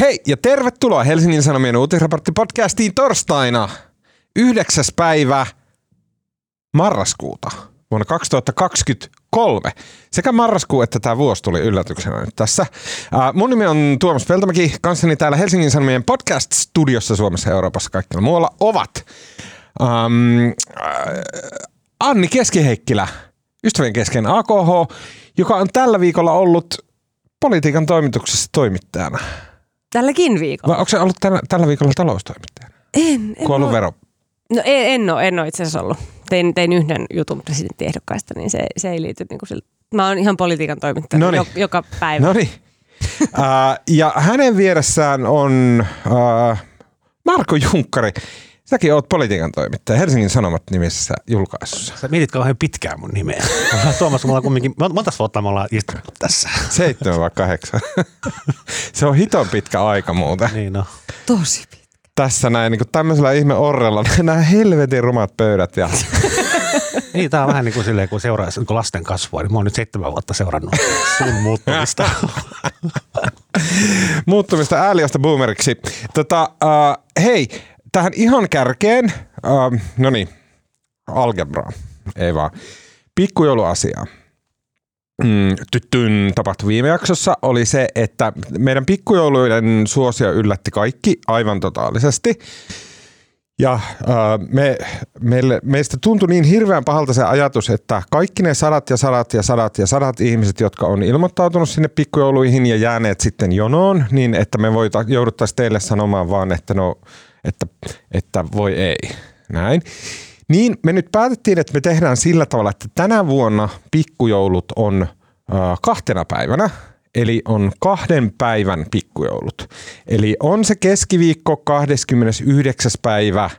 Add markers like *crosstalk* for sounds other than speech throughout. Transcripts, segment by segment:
Hei ja tervetuloa Helsingin Sanomien uutisraporttipodcastiin torstaina 9. päivä marraskuuta vuonna 2023. Sekä marraskuu että tämä vuosi tuli yllätyksenä nyt tässä. Ää, mun nimi on Tuomas Peltomäki. Kanssani täällä Helsingin Sanomien podcast-studiossa Suomessa Euroopassa kaikkialla muualla ovat ähm, äh, Anni Keskiheikkilä, ystävien kesken AKH, joka on tällä viikolla ollut politiikan toimituksessa toimittajana. Tälläkin viikolla. Vai onko se ollut tällä, tällä viikolla taloustoimittajana? En, en Kun on ollut oo- vero. No en, en ole, en ole itse asiassa ollut. Tein, tein yhden jutun presidenttiehdokkaista, niin se, se ei liity niin kuin sille. Mä oon ihan politiikan toimittaja Noniin. jo, joka päivä. No niin. *laughs* uh, ja hänen vieressään on uh, Marko Junkkari. Säkin oot politiikan toimittaja Helsingin Sanomat nimisessä julkaisussa. Sä mietit kauhean pitkään mun nimeä. Tuomas, mulla on kumminkin, monta vuotta me ollaan istunut tässä. Seitsemän vai kahdeksan. *laughs* Se on hiton pitkä aika muuten. Niin no. Tosi pitkä. Tässä näin niin tämmöisellä ihme orrella, *laughs* nämä helvetin rumat pöydät ja *laughs* Niin, tää on vähän niin kuin silleen, kun seuraisi niin lasten kasvua, niin mä oon nyt seitsemän vuotta seurannut sun muuttumista. muuttumista ääliöstä boomeriksi. Tota, uh, hei, tähän ihan kärkeen, uh, no niin, algebraa, ei vaan, pikkujouluasiaa. Mm, tyttyn tapahtui viime jaksossa oli se, että meidän pikkujouluiden suosio yllätti kaikki aivan totaalisesti. Ja äh, me, meille, meistä tuntui niin hirveän pahalta se ajatus, että kaikki ne sadat ja sadat ja sadat ja sadat ihmiset, jotka on ilmoittautunut sinne pikkujouluihin ja jääneet sitten jonoon, niin että me voita, jouduttaisiin teille sanomaan vaan, että no, että, että voi ei. Näin. Niin me nyt päätettiin, että me tehdään sillä tavalla, että tänä vuonna pikkujoulut on kahtena päivänä, eli on kahden päivän pikkujoulut. Eli on se keskiviikko 29. päivä äh,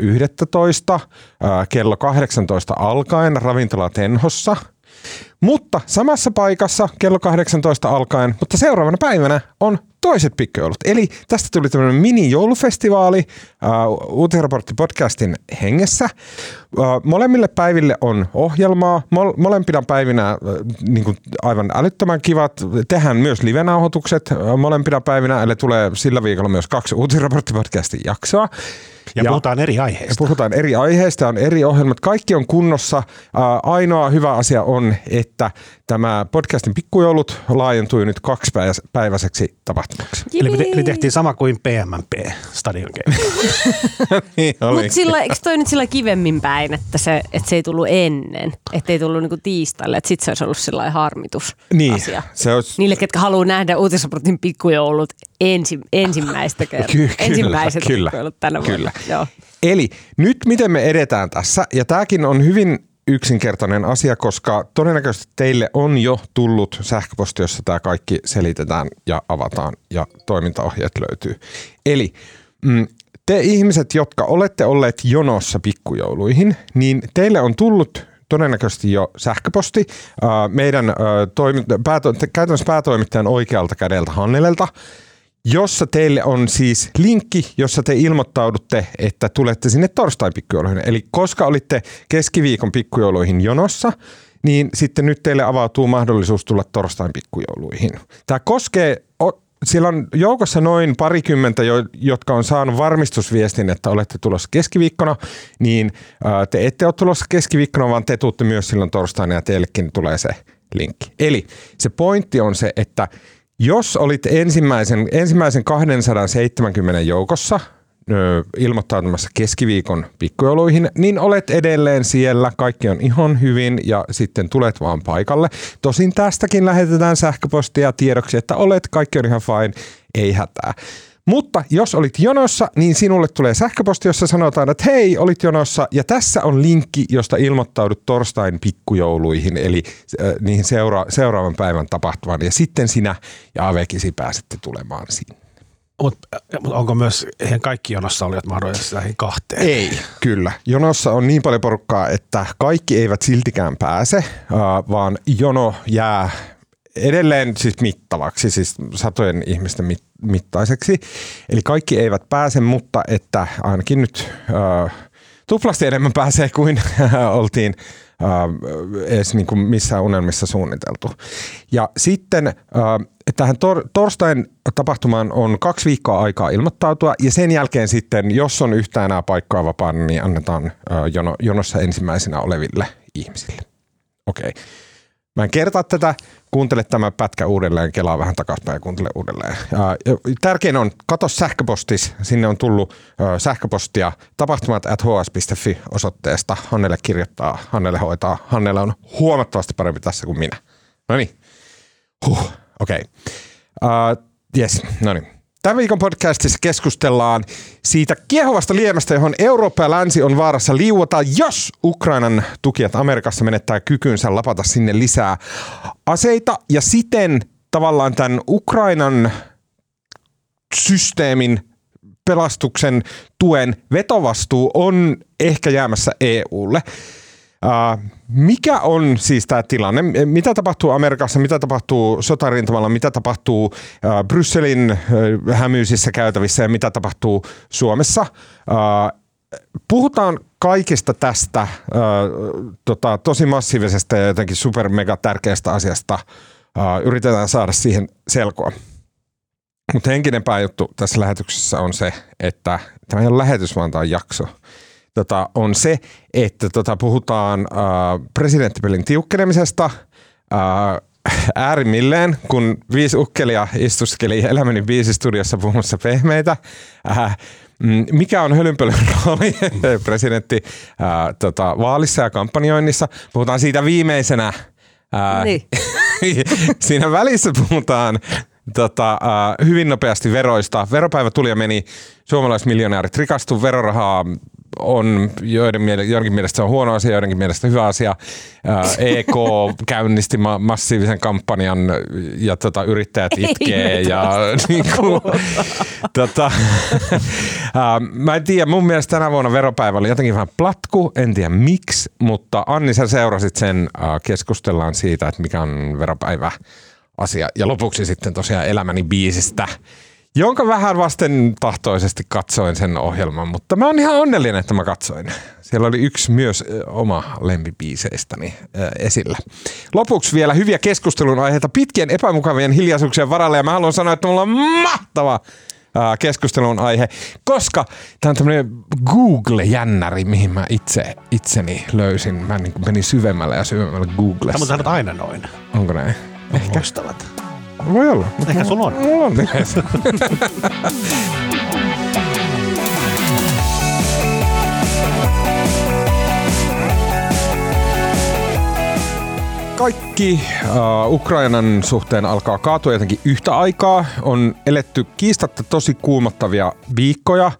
11. äh, kello 18 alkaen ravintola Tenhossa. Mutta samassa paikassa kello 18 alkaen, mutta seuraavana päivänä on toiset pikkujoulut. Eli tästä tuli tämmöinen mini-joulufestivaali uh, Uutisraportti-podcastin hengessä. Uh, molemmille päiville on ohjelmaa. Mol- molempina päivinä uh, niin kuin aivan älyttömän kivat. Tehdään myös live-nauhoitukset uh, molempina päivinä, eli tulee sillä viikolla myös kaksi Uutisraportti-podcastin jaksoa. Ja, ja puhutaan eri aiheista. puhutaan eri aiheista, on eri ohjelmat, kaikki on kunnossa. Ainoa hyvä asia on, että tämä podcastin pikkujoulut laajentui nyt kaksipäiväiseksi tapahtumaksi. Eli, eli tehtiin sama kuin PMMP, Stadion Game. *laughs* niin Mutta sillä, eikö toi nyt sillä kivemmin päin, että se, että se ei tullut ennen, että ei tullut niinku tiistaille, että sit se olisi ollut sellainen harmitus niin, asia. se olisi, Niille, ketkä haluaa nähdä uutisraportin pikkujoulut ensi, ensimmäistä kertaa. Ky- kyllä, Ensimmäiset kyllä, pikkujoulut tänä vuonna. kyllä. Joo. Eli nyt miten me edetään tässä, ja tämäkin on hyvin yksinkertainen asia, koska todennäköisesti teille on jo tullut sähköposti, jossa tämä kaikki selitetään ja avataan ja toimintaohjeet löytyy. Eli mm, te ihmiset, jotka olette olleet jonossa pikkujouluihin, niin teille on tullut todennäköisesti jo sähköposti äh, meidän toimi, pääto, käytännössä päätoimittajan oikealta kädeltä Hannelelta, jossa teille on siis linkki, jossa te ilmoittaudutte, että tulette sinne torstain pikkujouluihin. Eli koska olitte keskiviikon pikkujouluihin jonossa, niin sitten nyt teille avautuu mahdollisuus tulla torstain pikkujouluihin. Tämä koskee, siellä on joukossa noin parikymmentä, jo- jotka on saanut varmistusviestin, että olette tulossa keskiviikkona, niin te ette ole tulossa keskiviikkona, vaan te tuutte myös silloin torstaina ja teillekin tulee se linkki. Eli se pointti on se, että jos olit ensimmäisen, ensimmäisen 270 joukossa ilmoittautumassa keskiviikon pikkujouluihin, niin olet edelleen siellä. Kaikki on ihan hyvin ja sitten tulet vaan paikalle. Tosin tästäkin lähetetään sähköpostia tiedoksi, että olet, kaikki on ihan fine, ei hätää. Mutta jos olit jonossa, niin sinulle tulee sähköposti, jossa sanotaan, että hei, olit jonossa ja tässä on linkki, josta ilmoittaudut torstain pikkujouluihin, eli äh, niihin seura- seuraavan päivän tapahtumaan. Ja sitten sinä ja Avekisi pääsette tulemaan sinne. Mutta mut onko myös, eihän kaikki jonossa olijat mahdollisesti näihin kahteen? Ei, kyllä. Jonossa on niin paljon porukkaa, että kaikki eivät siltikään pääse, äh, vaan jono jää edelleen siis mittavaksi, siis satojen ihmisten mit, mittaiseksi. Eli kaikki eivät pääse, mutta että ainakin nyt äh, tuplasti enemmän pääsee kuin *laughs* oltiin edes niin kuin missään unelmissa suunniteltu. Ja sitten äh, tähän tor- torstain tapahtumaan on kaksi viikkoa aikaa ilmoittautua ja sen jälkeen sitten, jos on yhtään enää paikkaa vapaana, niin annetaan äh, jono, jonossa ensimmäisenä oleville ihmisille. Okei. Okay. Mä en kertaa tätä, kuuntele tämä pätkä uudelleen, kelaa vähän takaspäin ja kuuntele uudelleen. Tärkein on, katso sähköpostis, sinne on tullut sähköpostia tapahtumat at hs.fi osoitteesta. Hannelle kirjoittaa, Hannelle hoitaa. Hannelle on huomattavasti parempi tässä kuin minä. No niin, huh, okei. Okay. Uh, yes, no niin. Tämän viikon podcastissa keskustellaan siitä kiehovasta liemästä, johon Eurooppa ja länsi on vaarassa liuota, jos Ukrainan tukijat Amerikassa menettää kykynsä lapata sinne lisää aseita ja siten tavallaan tämän Ukrainan systeemin pelastuksen tuen vetovastuu on ehkä jäämässä EUlle. Mikä on siis tämä tilanne? Mitä tapahtuu Amerikassa, mitä tapahtuu sotarintamalla, mitä tapahtuu uh, Brysselin uh, hämyisissä käytävissä ja mitä tapahtuu Suomessa? Uh, puhutaan kaikesta tästä tota, tosi massiivisesta ja jotenkin super mega tärkeästä asiasta. Yritetään saada siihen selkoa. Mutta henkinen pääjuttu tässä lähetyksessä on se, että tämä ei ole lähetys, vaan tämä on jakso tota, on se, että tota, puhutaan äh, presidenttipelin tiukkenemisesta äh, äärimmilleen, kun viisi ukkelia istuskeli Elämäni viisi studiossa puhumassa pehmeitä. Äh, mikä on hölynpölyn *laughs* rooli presidentti äh, tota, vaalissa ja kampanjoinnissa? Puhutaan siitä viimeisenä. Äh, niin. *laughs* siinä välissä puhutaan tota, äh, hyvin nopeasti veroista. Veropäivä tuli ja meni. Suomalaismiljonäärit rikastu, verorahaa on joiden mielestä, joidenkin mielestä se on huono asia, joidenkin mielestä hyvä asia. EK *laughs* käynnisti ma- massiivisen kampanjan ja tota, yrittäjät itkee. ja, *laughs* niin kuin, *laughs* tota, mä en tiedä, mun mielestä tänä vuonna veropäivä oli jotenkin vähän platku, en tiedä miksi, mutta Anni sä seurasit sen, keskustellaan siitä, että mikä on veropäivä asia. Ja lopuksi sitten tosiaan elämäni biisistä jonka vähän vasten tahtoisesti katsoin sen ohjelman, mutta mä oon ihan onnellinen, että mä katsoin. Siellä oli yksi myös oma lempibiiseistäni esillä. Lopuksi vielä hyviä keskustelun aiheita pitkien epämukavien hiljaisuuksien varalle ja mä haluan sanoa, että mulla on mahtava keskustelun aihe, koska tämä on tämmöinen Google-jännäri, mihin mä itse itseni löysin. Mä niin menin syvemmälle ja syvemmälle Googlessa. Tämä on aina noin. Onko näin? Ehkä. Loistavat. Voi olla. Ehkä sulla on. Mulla on Kaikki uh, Ukrainan suhteen alkaa kaatua jotenkin yhtä aikaa. On eletty kiistatta tosi kuumottavia viikkoja.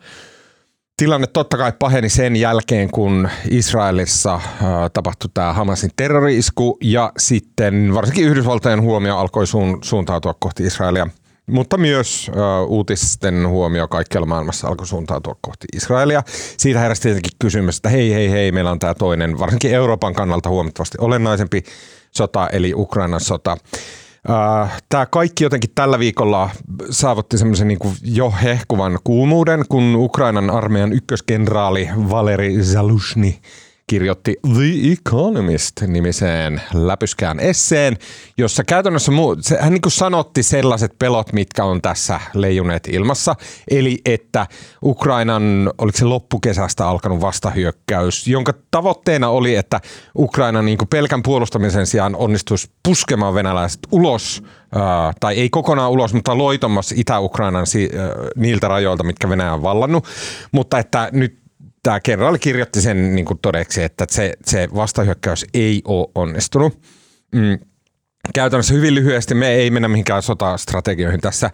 Tilanne totta kai paheni sen jälkeen, kun Israelissa äh, tapahtui tämä Hamasin terrori-isku ja sitten varsinkin Yhdysvaltojen huomio alkoi suun, suuntautua kohti Israelia. Mutta myös äh, uutisten huomio kaikkialla maailmassa alkoi suuntautua kohti Israelia. Siitä heräsi tietenkin kysymys, että hei, hei, hei, meillä on tämä toinen, varsinkin Euroopan kannalta huomattavasti olennaisempi sota, eli Ukrainan sota. Äh, Tämä kaikki jotenkin tällä viikolla saavutti semmoisen niin jo hehkuvan kuumuuden, kun Ukrainan armeijan ykköskenraali Valeri Zalushny kirjoitti The Economist-nimiseen läpyskään esseen, jossa käytännössä muu, se, hän niin sanotti sellaiset pelot, mitkä on tässä leijuneet ilmassa. Eli että Ukrainan, oliko se loppukesästä alkanut vastahyökkäys, jonka tavoitteena oli, että Ukraina niin pelkän puolustamisen sijaan onnistuisi puskemaan venäläiset ulos, ää, tai ei kokonaan ulos, mutta loitomassa Itä-Ukrainan si, ää, niiltä rajoilta, mitkä Venäjä on vallannut. Mutta että nyt tämä kenraali kirjoitti sen niin kuin todeksi, että se, se vastahyökkäys ei ole onnistunut. Mm. Käytännössä hyvin lyhyesti, me ei mennä mihinkään sotastrategioihin tässä.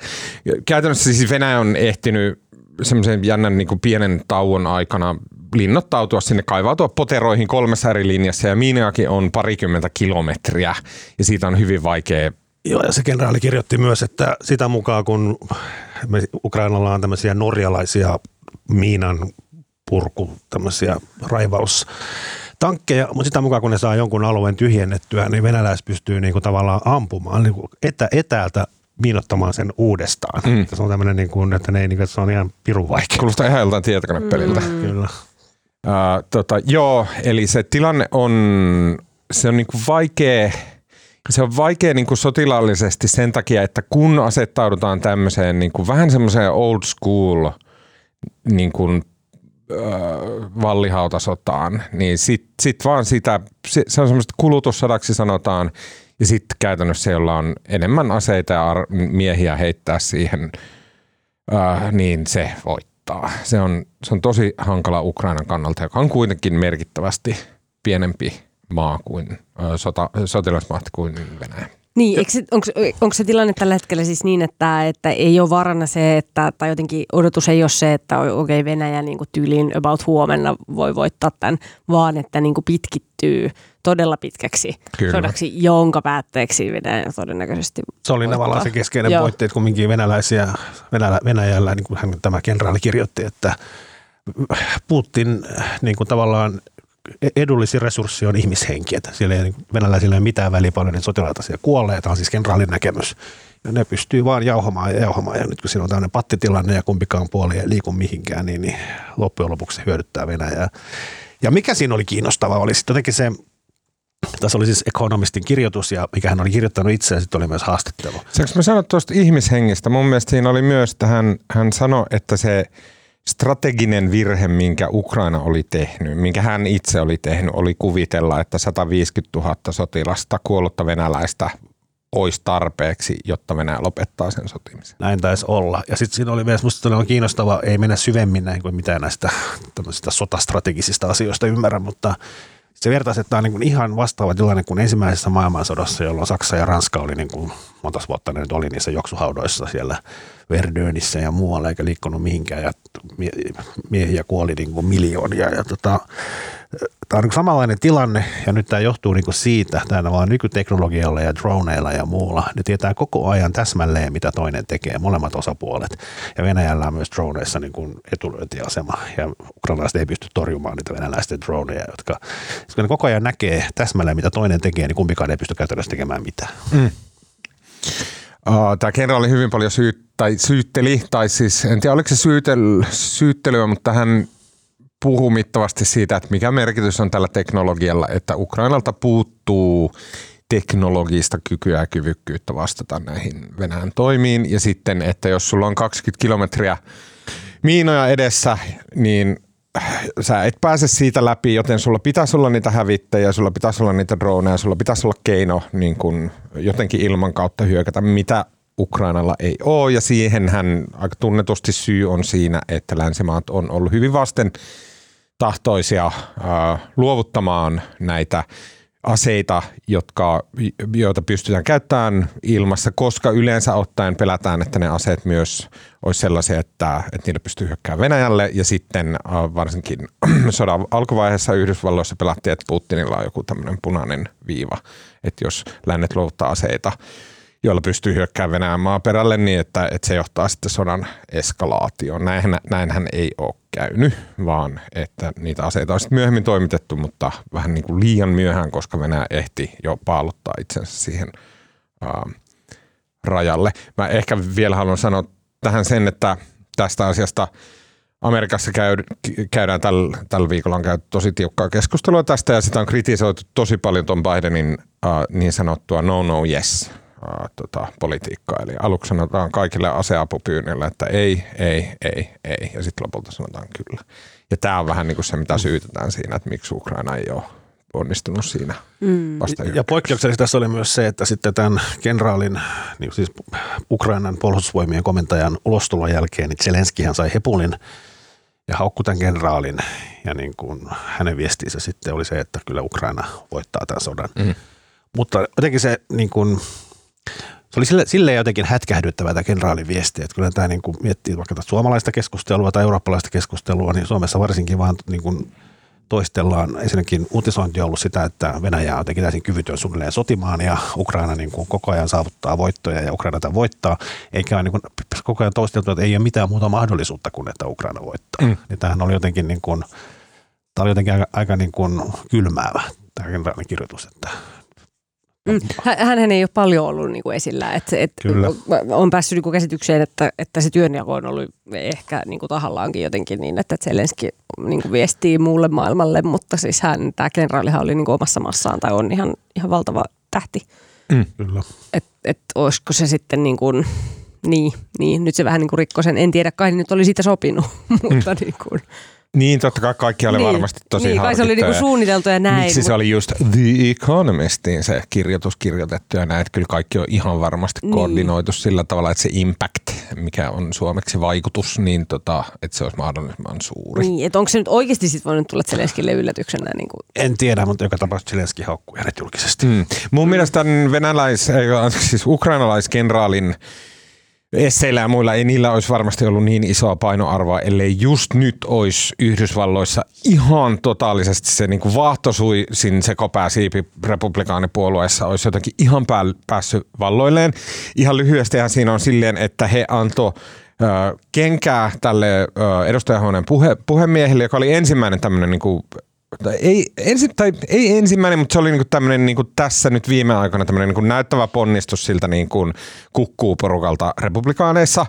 Käytännössä siis Venäjä on ehtinyt semmoisen jännän niin kuin pienen tauon aikana linnoittautua sinne, kaivautua poteroihin kolmessa eri linjassa ja Miiniakin on parikymmentä kilometriä ja siitä on hyvin vaikea Joo, ja se kenraali kirjoitti myös, että sitä mukaan kun me Ukrainalla on tämmöisiä norjalaisia miinan purku, tämmöisiä raivaus tankkeja, mutta sitä mukaan kun ne saa jonkun alueen tyhjennettyä, niin venäläis pystyy niinku tavallaan ampumaan niinku etä, etäältä miinottamaan sen uudestaan. Mm. Se on tämmöinen, niin kuin, että, ne ei, niin, että se on ihan pirun vaikea. Kuulostaa ihan joltain tietokonepeliltä. Mm. Kyllä. Ää, tota, joo, eli se tilanne on, se on niinku vaikea, se on vaikea niinku sotilaallisesti sen takia, että kun asettaudutaan tämmöiseen niinku vähän semmoiseen old school niinku, äh, vallihautasotaan, niin sit, sit vaan sitä, se, on semmoista kulutussodaksi sanotaan, ja sitten käytännössä jolla on enemmän aseita ja ar- miehiä heittää siihen, äh, niin se voittaa. Se on, se on tosi hankala Ukrainan kannalta, joka on kuitenkin merkittävästi pienempi maa kuin äh, sota, kuin Venäjä. Niin, eikö onko, onko se tilanne tällä hetkellä siis niin, että, että ei ole varana se, että, tai jotenkin odotus ei ole se, että okei okay, Venäjä niin kuin tyyliin about huomenna voi voittaa tämän, vaan että niin kuin pitkittyy todella pitkäksi Kyllä. sodaksi, jonka päätteeksi Venäjä todennäköisesti Se oli voittaa. tavallaan se keskeinen Joo. että kumminkin venäläisiä, Venäjällä, Venäjällä, niin kuin hän, tämä kenraali kirjoitti, että Putin niin kuin tavallaan edullisin resurssi on ihmishenki, että siellä ei niin venäläisillä ole mitään väliä paljon niitä sotilaita siellä kuolee, tämä on siis kenraalin näkemys. Ja ne pystyy vaan jauhamaan ja jauhamaan, ja nyt kun siinä on tämmöinen pattitilanne ja kumpikaan puoli ei liiku mihinkään, niin, niin loppujen lopuksi se hyödyttää Venäjää. Ja mikä siinä oli kiinnostavaa, oli sitten jotenkin se, tässä oli siis ekonomistin kirjoitus, ja mikä hän oli kirjoittanut itse, ja sitten oli myös haastattelu. Saanko mä sanoa tuosta ihmishengestä? Mun mielestä siinä oli myös, että hän, hän sanoi, että se strateginen virhe, minkä Ukraina oli tehnyt, minkä hän itse oli tehnyt, oli kuvitella, että 150 000 sotilasta, kuollutta venäläistä, olisi tarpeeksi, jotta Venäjä lopettaa sen sotimisen. Näin taisi olla. Ja sitten siinä oli myös, musta oli kiinnostava, ei mennä syvemmin näin kuin mitään näistä sotastrategisista asioista ymmärrä, mutta se vertaisi, että tämä on niin ihan vastaava tilanne kuin ensimmäisessä maailmansodassa, jolloin Saksa ja Ranska oli niin kuin, monta vuotta ne nyt oli niissä juoksuhaudoissa siellä Verdönissä ja muualla, eikä liikkunut mihinkään ja mie- miehiä kuoli niin kuin miljoonia. Ja tota, tämä on niin samanlainen tilanne ja nyt tämä johtuu niin kuin siitä, tämä vaan nykyteknologialla ja droneilla ja muulla. Ne tietää koko ajan täsmälleen, mitä toinen tekee, molemmat osapuolet. Ja Venäjällä on myös droneissa niin kuin etulyöntiasema ja ukrainalaiset ei pysty torjumaan niitä venäläisten droneja, jotka koska ne koko ajan näkee täsmälleen, mitä toinen tekee, niin kumpikaan ei pysty käytännössä tekemään mitään. Uh, Tämä kenraali hyvin paljon syyt, tai syytteli, tai siis en tiedä oliko se syytel, syyttelyä, mutta hän puhuu mittavasti siitä, että mikä merkitys on tällä teknologialla, että Ukrainalta puuttuu teknologista kykyä ja kyvykkyyttä vastata näihin Venäjän toimiin. Ja sitten, että jos sulla on 20 kilometriä miinoja edessä, niin sä et pääse siitä läpi, joten sulla pitäisi olla niitä hävittäjiä, sulla pitäisi olla niitä droneja, sulla pitäisi olla keino niin kun jotenkin ilman kautta hyökätä, mitä Ukrainalla ei ole. Ja siihenhän aika tunnetusti syy on siinä, että länsimaat on ollut hyvin vasten tahtoisia ää, luovuttamaan näitä aseita, jotka, joita pystytään käyttämään ilmassa, koska yleensä ottaen pelätään, että ne aseet myös olisi sellaisia, että, että niillä pystyy hyökkäämään Venäjälle. Ja sitten äh, varsinkin *clears throat* sodan alkuvaiheessa Yhdysvalloissa pelattiin, että Putinilla on joku tämmöinen punainen viiva, että jos lännet luovuttaa aseita, joilla pystyy hyökkäämään Venäjän maaperälle niin, että, että se johtaa sitten sodan eskalaatioon. Näinhän, näinhän ei ole käynyt, vaan että niitä aseita olisi myöhemmin toimitettu, mutta vähän niin kuin liian myöhään, koska Venäjä ehti jo paaluttaa itsensä siihen ää, rajalle. Mä ehkä vielä haluan sanoa tähän sen, että tästä asiasta Amerikassa käy, käydään tällä täl viikolla on käyty tosi tiukkaa keskustelua tästä ja sitä on kritisoitu tosi paljon ton Bidenin äh, niin sanottua no no yes äh, tota, politiikkaa. Eli aluksi sanotaan kaikille aseapupyynnillä, että ei, ei, ei, ei ja sitten lopulta sanotaan kyllä. Ja tämä on vähän niin kuin se, mitä syytetään siinä, että miksi Ukraina ei ole onnistunut siinä Mm. vasta Ja poikkeuksellisesti tässä oli myös se, että sitten tämän kenraalin, niin siis Ukrainan puolustusvoimien komentajan ulostulon jälkeen, niin Zelenskihän sai hepulin ja haukku tämän kenraalin. Ja niin kuin hänen viestinsä sitten oli se, että kyllä Ukraina voittaa tämän sodan. Mm. Mutta jotenkin se niin kuin, se oli sille, silleen jotenkin hätkähdyttävä tämä kenraalin viesti, että kyllä tämä niin kuin miettii vaikka tästä suomalaista keskustelua tai eurooppalaista keskustelua, niin Suomessa varsinkin vaan niin kuin toistellaan. Ensinnäkin uutisointi on ollut sitä, että Venäjä on täysin kyvytön suunnilleen sotimaan ja Ukraina niin kuin koko ajan saavuttaa voittoja ja Ukraina tämän voittaa. Eikä ole niin kuin koko ajan toisteltu, että ei ole mitään muuta mahdollisuutta kuin että Ukraina voittaa. Mm. Niin tämähän oli jotenkin, niin kuin, tämä oli jotenkin aika, aika niin kuin kylmäävä tämä kirjoitus, että Mm. Hän, hän ei ole paljon ollut niin kuin esillä. Et, et Kyllä. On päässyt niin kuin käsitykseen, että, että se työnjako on ollut ehkä niin kuin tahallaankin jotenkin niin, että Zelenski niin kuin viestii muulle maailmalle, mutta siis hän, tämä kenraalihan oli niin kuin omassa massaan tai on ihan, ihan valtava tähti. Mm. Kyllä. Että et olisiko se sitten niin kuin, niin, niin, nyt se vähän niin kuin rikkoi sen. En tiedä, kai nyt oli siitä sopinut, *laughs* mutta niin kuin. Niin, totta kai kaikki oli niin, varmasti tosi niin, kai se oli niinku suunniteltu ja näin. Miksi se mut- oli just The Economistiin se kirjoitus kirjoitettu ja näin, että kyllä kaikki on ihan varmasti Niin. koordinoitu sillä tavalla, että se impact, mikä on suomeksi vaikutus, niin tota, että se olisi mahdollisimman suuri. Niin, että onko se nyt oikeasti sit voinut tulla Zelenskille yllätyksenä? Niin kuin, En tiedä, mutta joka tapauksessa Zelenski haukkui hänet julkisesti. Mm. Mun mielestä tämän venäläis, siis ukrainalaiskenraalin esseillä ja muilla ei niillä olisi varmasti ollut niin isoa painoarvoa, ellei just nyt olisi Yhdysvalloissa ihan totaalisesti se niin kuin vaahtosuisin sekopää siipi republikaanipuolueessa olisi jotenkin ihan pää, päässyt valloilleen. Ihan lyhyestihän siinä on silleen, että he antoi ö, kenkää tälle edustajahuoneen puhe, puhemiehelle, joka oli ensimmäinen tämmöinen niin kuin ei, ensi, tai ei ensimmäinen, mutta se oli niinku tämmöinen niinku tässä nyt viime aikoina tämmöinen niinku näyttävä ponnistus siltä niin kuin kukkuu porukalta republikaaneissa.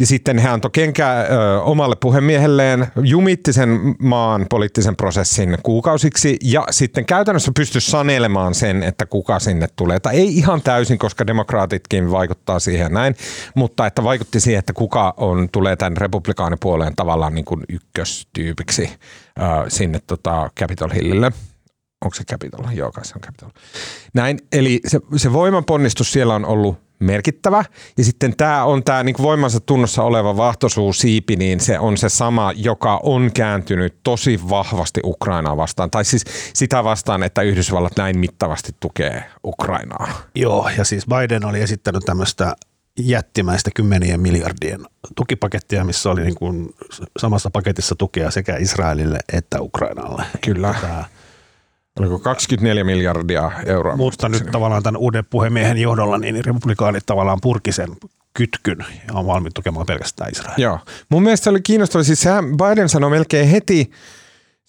Ja sitten hän antoi kenkää ö, omalle puhemiehelleen, jumitti sen maan poliittisen prosessin kuukausiksi ja sitten käytännössä pystyi sanelemaan sen, että kuka sinne tulee. Tai ei ihan täysin, koska demokraatitkin vaikuttaa siihen näin, mutta että vaikutti siihen, että kuka on, tulee tämän republikaanipuoleen tavallaan niin kuin ykköstyypiksi ö, sinne tota Capitol Hillille. Onko se Capitol? Joo, kai se on Capitol. Näin, eli se, se voimaponnistus siellä on ollut merkittävä. Ja sitten tämä on tämä niin voimansa tunnossa oleva vahtosuusiipi, niin se on se sama, joka on kääntynyt tosi vahvasti Ukrainaa vastaan. Tai siis sitä vastaan, että Yhdysvallat näin mittavasti tukee Ukrainaa. Joo, ja siis Biden oli esittänyt tämmöistä jättimäistä kymmenien miljardien tukipakettia, missä oli niin kuin samassa paketissa tukea sekä Israelille että Ukrainalle. Kyllä. Tämä, Oliko 24 miljardia euroa? mutta nyt tavallaan tämän uuden puhemiehen johdolla niin republikaanit tavallaan purki sen kytkyn ja on valmiit tukemaan pelkästään Israelia. Joo. Mun mielestä se oli kiinnostava. Siis sehän Biden sanoi melkein heti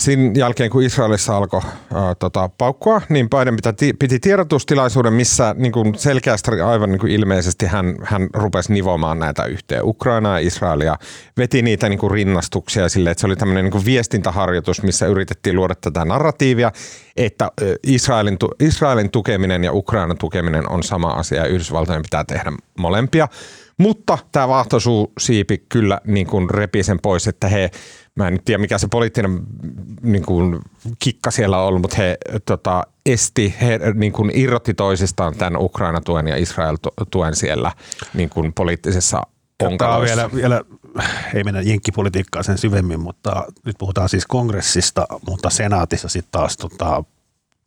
sen jälkeen, kun Israelissa alkoi ää, tota, paukkua, niin Biden piti, piti tiedotustilaisuuden, missä niin kuin selkeästi aivan niin kuin ilmeisesti hän, hän rupesi nivomaan näitä yhteen. Ukrainaa ja Israelia veti niitä niin kuin rinnastuksia sille, että se oli tämmöinen niin viestintäharjoitus, missä yritettiin luoda tätä narratiivia, että Israelin, Israelin tukeminen ja Ukrainan tukeminen on sama asia ja Yhdysvaltojen pitää tehdä molempia. Mutta tämä vaahtosuusiipi kyllä niin kuin repi sen pois, että he, mä en nyt tiedä mikä se poliittinen niin kuin kikka siellä on ollut, mutta he tota, esti, he niin kuin irrotti toisistaan tämän Ukraina-tuen ja Israel-tuen siellä niin kuin poliittisessa Tämä on vielä, vielä, ei mennä jenkkipolitiikkaan sen syvemmin, mutta nyt puhutaan siis kongressista, mutta senaatissa sitten taas tota,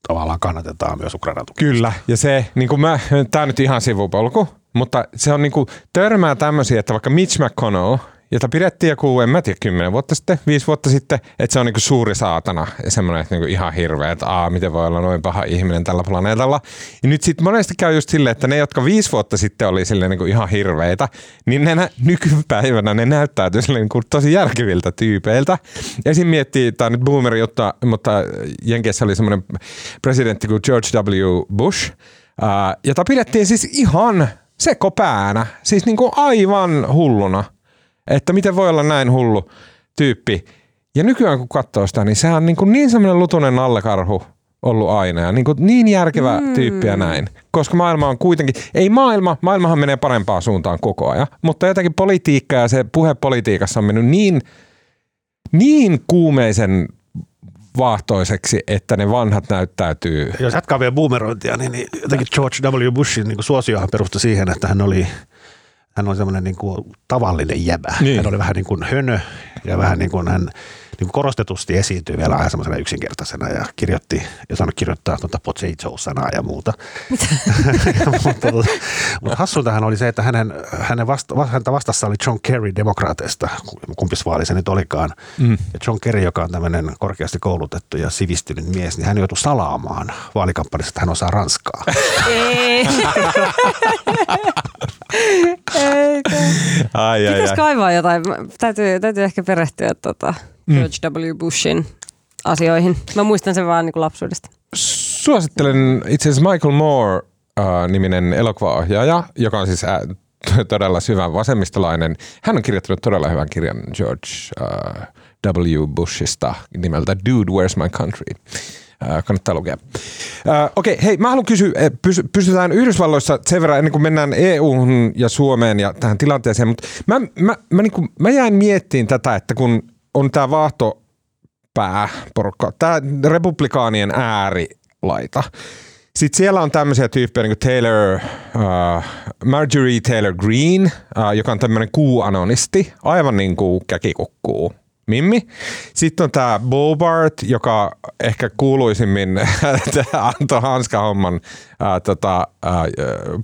tavallaan kannatetaan myös Ukrainan tukea. Kyllä, ja se, niin kuin mä, tämä nyt ihan sivupolku, mutta se on niin kuin, törmää tämmöisiä, että vaikka Mitch McConnell, jota pidettiin joku, en mä tiedä, kymmenen vuotta sitten, viisi vuotta sitten, että se on niin suuri saatana ja semmoinen, että niin ihan hirveä, että aa, miten voi olla noin paha ihminen tällä planeetalla. Ja nyt sitten monesti käy just silleen, että ne, jotka viisi vuotta sitten oli silleen niin ihan hirveitä, niin ne nä- nykypäivänä ne näyttäytyy silleen niin tosi järkeviltä tyypeiltä. Esim. miettii, tämä nyt boomeri juttu, mutta Jenkeissä oli semmoinen presidentti kuin George W. Bush, jota pidettiin siis ihan sekopäänä, siis niin kuin aivan hulluna, että miten voi olla näin hullu tyyppi. Ja nykyään kun katsoo sitä, niin sehän on niin, kuin niin semmoinen lutunen nallekarhu ollut aina ja niin, kuin niin järkevä mm. tyyppi ja näin. Koska maailma on kuitenkin, ei maailma, maailmahan menee parempaan suuntaan koko ajan, mutta jotenkin politiikka ja se puhe politiikassa on mennyt niin, niin kuumeisen vaahtoiseksi, että ne vanhat näyttäytyy Jos jatkaa vielä boomerointia, niin, niin jotenkin George W. Bushin niin kuin suosiohan perustui siihen, että hän oli hän oli semmoinen niin kuin tavallinen jäbä. Niin. Hän oli vähän niin kuin hönö ja vähän niin kuin hän niin kuin korostetusti esiintyi vielä vähän semmoisena yksinkertaisena ja kirjoitti, ja saanut kirjoittaa tuota potato-sanaa ja muuta. *laughs* mutta, tota, mutta hassultahan oli se, että hänen, hänen vasta, häntä vastassa oli John Kerry demokraateista, kumpis vaali se nyt olikaan. Mm. Ja John Kerry, joka on tämmöinen korkeasti koulutettu ja sivistynyt mies, niin hän joutui salaamaan vaalikampanjassa, että hän osaa ranskaa. *laughs* *laughs* Ei. Eikö? Ai, ai, Pitäis ai. kaivaa jotain. Täytyy, täytyy ehkä perehtyä tota George W. Bushin asioihin. Mä muistan sen vaan niin kuin lapsuudesta. Suosittelen itse asiassa Michael Moore niminen elokuvaohjaaja, joka on siis ää, t- todella syvän vasemmistolainen. Hän on kirjoittanut todella hyvän kirjan George äh, W. Bushista nimeltä Dude, Where's My Country? Äh, kannattaa lukea. Äh, Okei, hei, mä haluan kysyä, eh, pysy, pysytään Yhdysvalloissa sen verran ennen kuin mennään EU-hun ja Suomeen ja tähän tilanteeseen, mutta mä, mä, mä, niin kuin, mä jäin miettiin tätä, että kun on tämä vahtopääporukka, tämä republikaanien äärilaita, sitten siellä on tämmöisiä tyyppejä niin kuin Taylor, uh, Marjorie Taylor Greene, uh, joka on tämmöinen kuuanonisti, aivan niin kuin käkikukkuu Mimmi. Sitten on tämä Bobart, joka ehkä kuuluisimmin *laughs* antoi hanskahomman ää, tota, ää,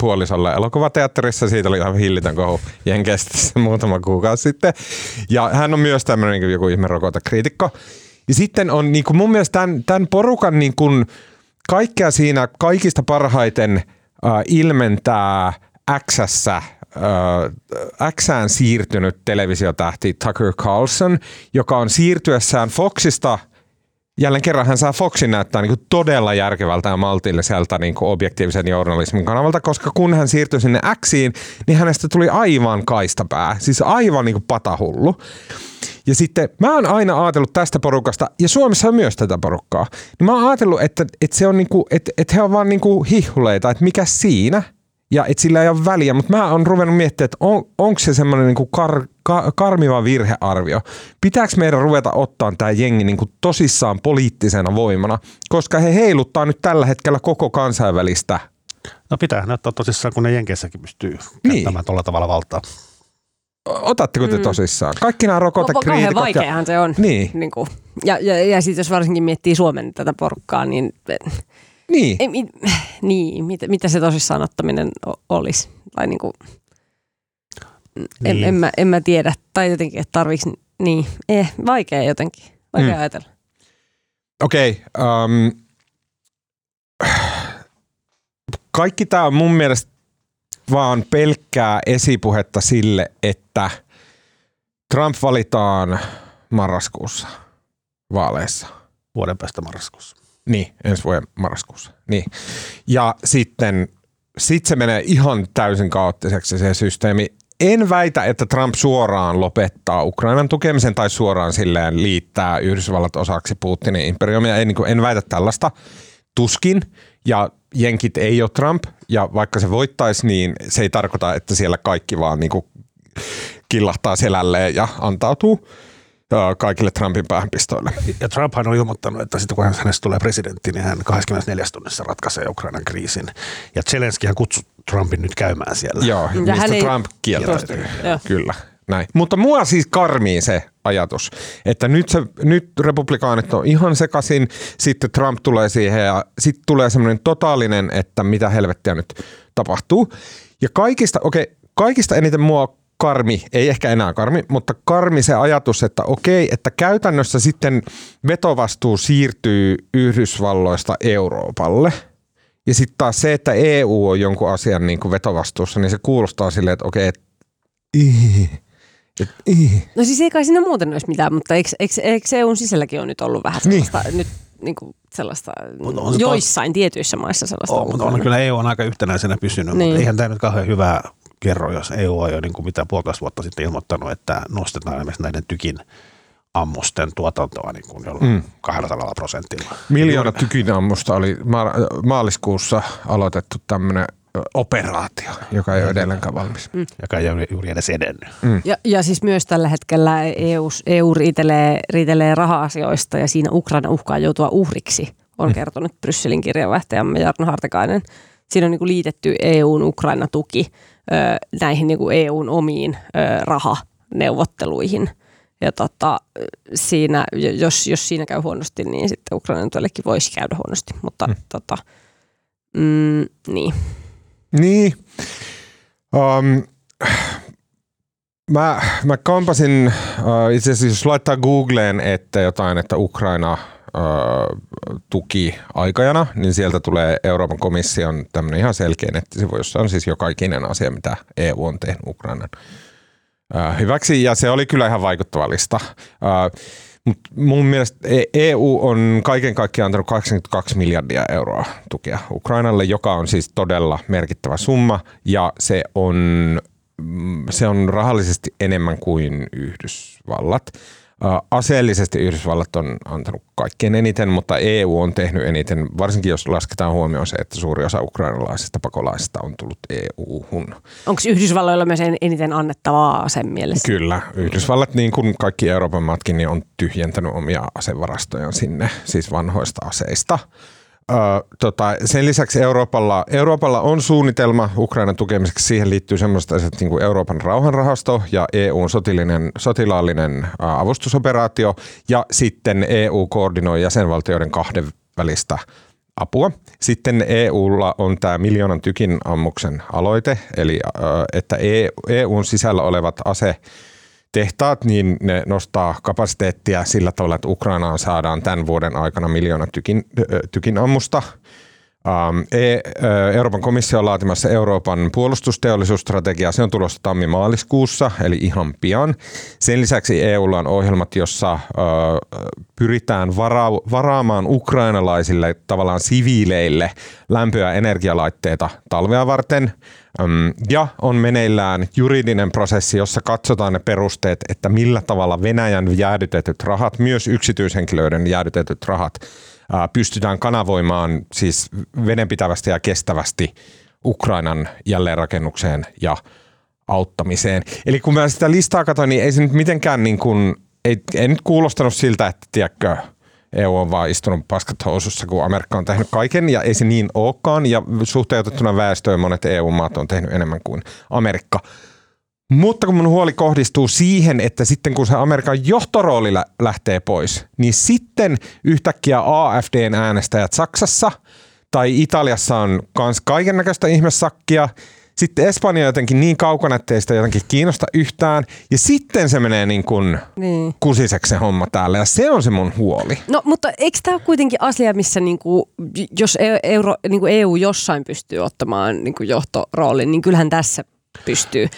puolisolle elokuvateatterissa. Siitä oli ihan hillitön kohu Jenkeistä *laughs* muutama kuukausi sitten. Ja hän on myös tämmöinen niin joku ihme rokotekriitikko. Ja sitten on niin kuin mun mielestä tämän, tämän porukan niin kuin, kaikkea siinä kaikista parhaiten äh, ilmentää Xssä äh, Xään siirtynyt televisiotähti Tucker Carlson, joka on siirtyessään Foxista Jälleen kerran hän saa Foxin näyttää niin kuin todella järkevältä ja maltilliselta niin kuin objektiivisen journalismin kanavalta, koska kun hän siirtyi sinne Xiin, niin hänestä tuli aivan kaistapää, siis aivan niin kuin patahullu. Ja sitten mä oon aina ajatellut tästä porukasta, ja Suomessa on myös tätä porukkaa, niin mä oon ajatellut, että, että, se on niinku, että, että he on vaan niinku hihuleita, että mikä siinä, ja että sillä ei ole väliä, mutta mä oon ruvennut miettimään, että on, onko se semmoinen niinku kar, ka, karmiva virhearvio. Pitääkö meidän ruveta ottaa tämä jengi niinku tosissaan poliittisena voimana, koska he heiluttaa nyt tällä hetkellä koko kansainvälistä No pitää näyttää tosissaan, kun ne Jenkeissäkin pystyy Niin. käyttämään tuolla tavalla valtaa. Otatteko te tosissaan? Kaikki nämä Kauhean rokotekriitikot. ja- vaikeahan se on. Niin. Niin kuin, ja ja, ja sitten jos varsinkin miettii Suomen tätä porukkaa, niin, Niin. ei, mi, *laughs* niin mitä, mitä se tosissaan ottaminen o- olisi? Tai niin kuin, en, Niin. en, mä, en mä tiedä. Tai jotenkin, että tarviks, niin, eh, vaikea jotenkin. Vaikea Mm. ajatella. Okei. Um, kaikki tämä on mun mielestä vaan pelkkää esipuhetta sille, että Trump valitaan marraskuussa vaaleissa. Vuoden päästä marraskuussa. Niin, ensi vuoden marraskuussa. Niin. Ja sitten sit se menee ihan täysin kaoottiseksi se systeemi. En väitä, että Trump suoraan lopettaa Ukrainan tukemisen tai suoraan silleen liittää Yhdysvallat osaksi Putinin imperiumia. En, niin kuin, en väitä tällaista. Tuskin. Ja jenkit ei ole Trump. Ja vaikka se voittaisi, niin se ei tarkoita, että siellä kaikki vaan niin kuin killahtaa selälleen ja antautuu kaikille Trumpin päähänpistoille. Ja Trumphan on ilmoittanut, että sitten kun hän- hänestä tulee presidentti, niin hän 24 tunnissa ratkaisee Ukrainan kriisin. Ja Zelenskihän kutsui Trumpin nyt käymään siellä. Joo, Ja mistä hän ei- Trump kieltäytyy. Kyllä, näin. Mutta mua siis karmii se ajatus, että nyt, se, nyt republikaanit on ihan sekaisin, sitten Trump tulee siihen ja sitten tulee semmoinen totaalinen, että mitä helvettiä nyt tapahtuu. Ja kaikista, okei, kaikista eniten mua karmi, ei ehkä enää karmi, mutta karmi se ajatus, että okei, että käytännössä sitten vetovastuu siirtyy Yhdysvalloista Euroopalle – ja sitten taas se, että EU on jonkun asian niin kuin vetovastuussa, niin se kuulostaa silleen, että okei, että. No siis ei kai siinä muuten olisi mitään, mutta eikö, eikö, eikö EUn sisälläkin ole nyt ollut vähän Niin. sellaista, nyt niin kuin sellaista on joissain tietyissä maissa sellaista. Oh, mutta on kyllä EU on aika yhtenäisenä pysynyt, niin. Niin. mutta eihän tämä nyt kauhean hyvää kerro, jos EU on jo niin kuin mitä puolitoista vuotta sitten ilmoittanut, että nostetaan esimerkiksi näiden tykin ammusten tuotantoa niin kuin jollain Mm. mm. 200 prosentilla. Miljoona tykinammusta oli ma- maaliskuussa aloitettu tämmöinen operaatio, joka ei ole edelleenkään valmis. joka ei ole juuri edes edennyt. Ja, ja siis myös tällä hetkellä EU, EU riitelee, riitelee raha-asioista ja siinä Ukraina uhkaa joutua uhriksi, on kertonut Brysselin kirjeenvaihtajamme Jarno Hartikainen. Siinä on niin kuin liitetty EUn Ukraina-tuki näihin niin kuin EUn omiin rahaneuvotteluihin. Ja tota, siinä, jos, jos siinä käy huonosti, niin sitten Ukrainan tuollekin voisi käydä huonosti. Mutta mm. tota, mm, niin. Niin. Um, mä, mä kampasin, uh, itse asiassa jos laittaa Googleen, että jotain, että Ukraina tuki aikajana, niin sieltä tulee Euroopan komission tämmöinen ihan selkeä nettisivu, jossa on siis joka ikinen asia, mitä EU on tehnyt Ukrainan hyväksi, ja se oli kyllä ihan vaikuttava lista. Uh, Mut mun mielestä EU on kaiken kaikkiaan antanut 82 miljardia euroa tukea Ukrainalle, joka on siis todella merkittävä summa ja se on, mm, se on rahallisesti enemmän kuin Yhdysvallat. Aseellisesti Yhdysvallat on antanut kaikkein eniten, mutta EU on tehnyt eniten, varsinkin jos lasketaan huomioon se, että suuri osa ukrainalaisista pakolaisista on tullut EU-hun. Onko Yhdysvalloilla myös eniten annettavaa sen mielessä? Kyllä. Yhdysvallat, niin kuin kaikki Euroopan maatkin, niin on tyhjentänyt omia asevarastojaan sinne, siis vanhoista aseista – tota, sen lisäksi Euroopalla, Euroopalla on suunnitelma Ukrainan tukemiseksi. Siihen liittyy semmoista asiat niin kuin Euroopan rauhanrahasto ja EUn sotilinen, sotilaallinen avustusoperaatio ja sitten EU koordinoi jäsenvaltioiden kahden välistä apua. Sitten EUlla on tämä miljoonan tykin ammuksen aloite, eli että EUn sisällä olevat ase tehtaat, niin ne nostaa kapasiteettia sillä tavalla, että Ukrainaan saadaan tämän vuoden aikana miljoona tykin, tykin ammusta. Ähm, e, Euroopan komissio on laatimassa Euroopan puolustusteollisuusstrategiaa. Se on tulossa tammi-maaliskuussa, eli ihan pian. Sen lisäksi EUlla on ohjelmat, jossa pyritään varaamaan ukrainalaisille tavallaan siviileille lämpöä- energialaitteita talvea varten – ja on meneillään juridinen prosessi, jossa katsotaan ne perusteet, että millä tavalla Venäjän jäädytetyt rahat, myös yksityishenkilöiden jäädytetyt rahat, pystytään kanavoimaan siis vedenpitävästi ja kestävästi Ukrainan jälleenrakennukseen ja auttamiseen. Eli kun mä sitä listaa katsoin, niin ei se nyt mitenkään niin kuin, ei, ei nyt kuulostanut siltä, että tiedätkö, EU on vaan istunut paskat housussa, kun Amerikka on tehnyt kaiken, ja ei se niin olekaan, ja suhteutettuna väestöön monet EU-maat on tehnyt enemmän kuin Amerikka. Mutta kun mun huoli kohdistuu siihen, että sitten kun se Amerikan johtorooli lähtee pois, niin sitten yhtäkkiä AFDn äänestäjät Saksassa tai Italiassa on kans kaiken näköistä ihmessakkia, sitten Espanja jotenkin niin kaukana, ettei sitä jotenkin kiinnosta yhtään. Ja sitten se menee niin kuin niin. kusiseksi se homma täällä ja se on se mun huoli. No mutta eikö tämä ole kuitenkin asia, missä niin kuin, jos e- Euro, niin kuin EU jossain pystyy ottamaan niin kuin johtoroolin, niin kyllähän tässä pystyy.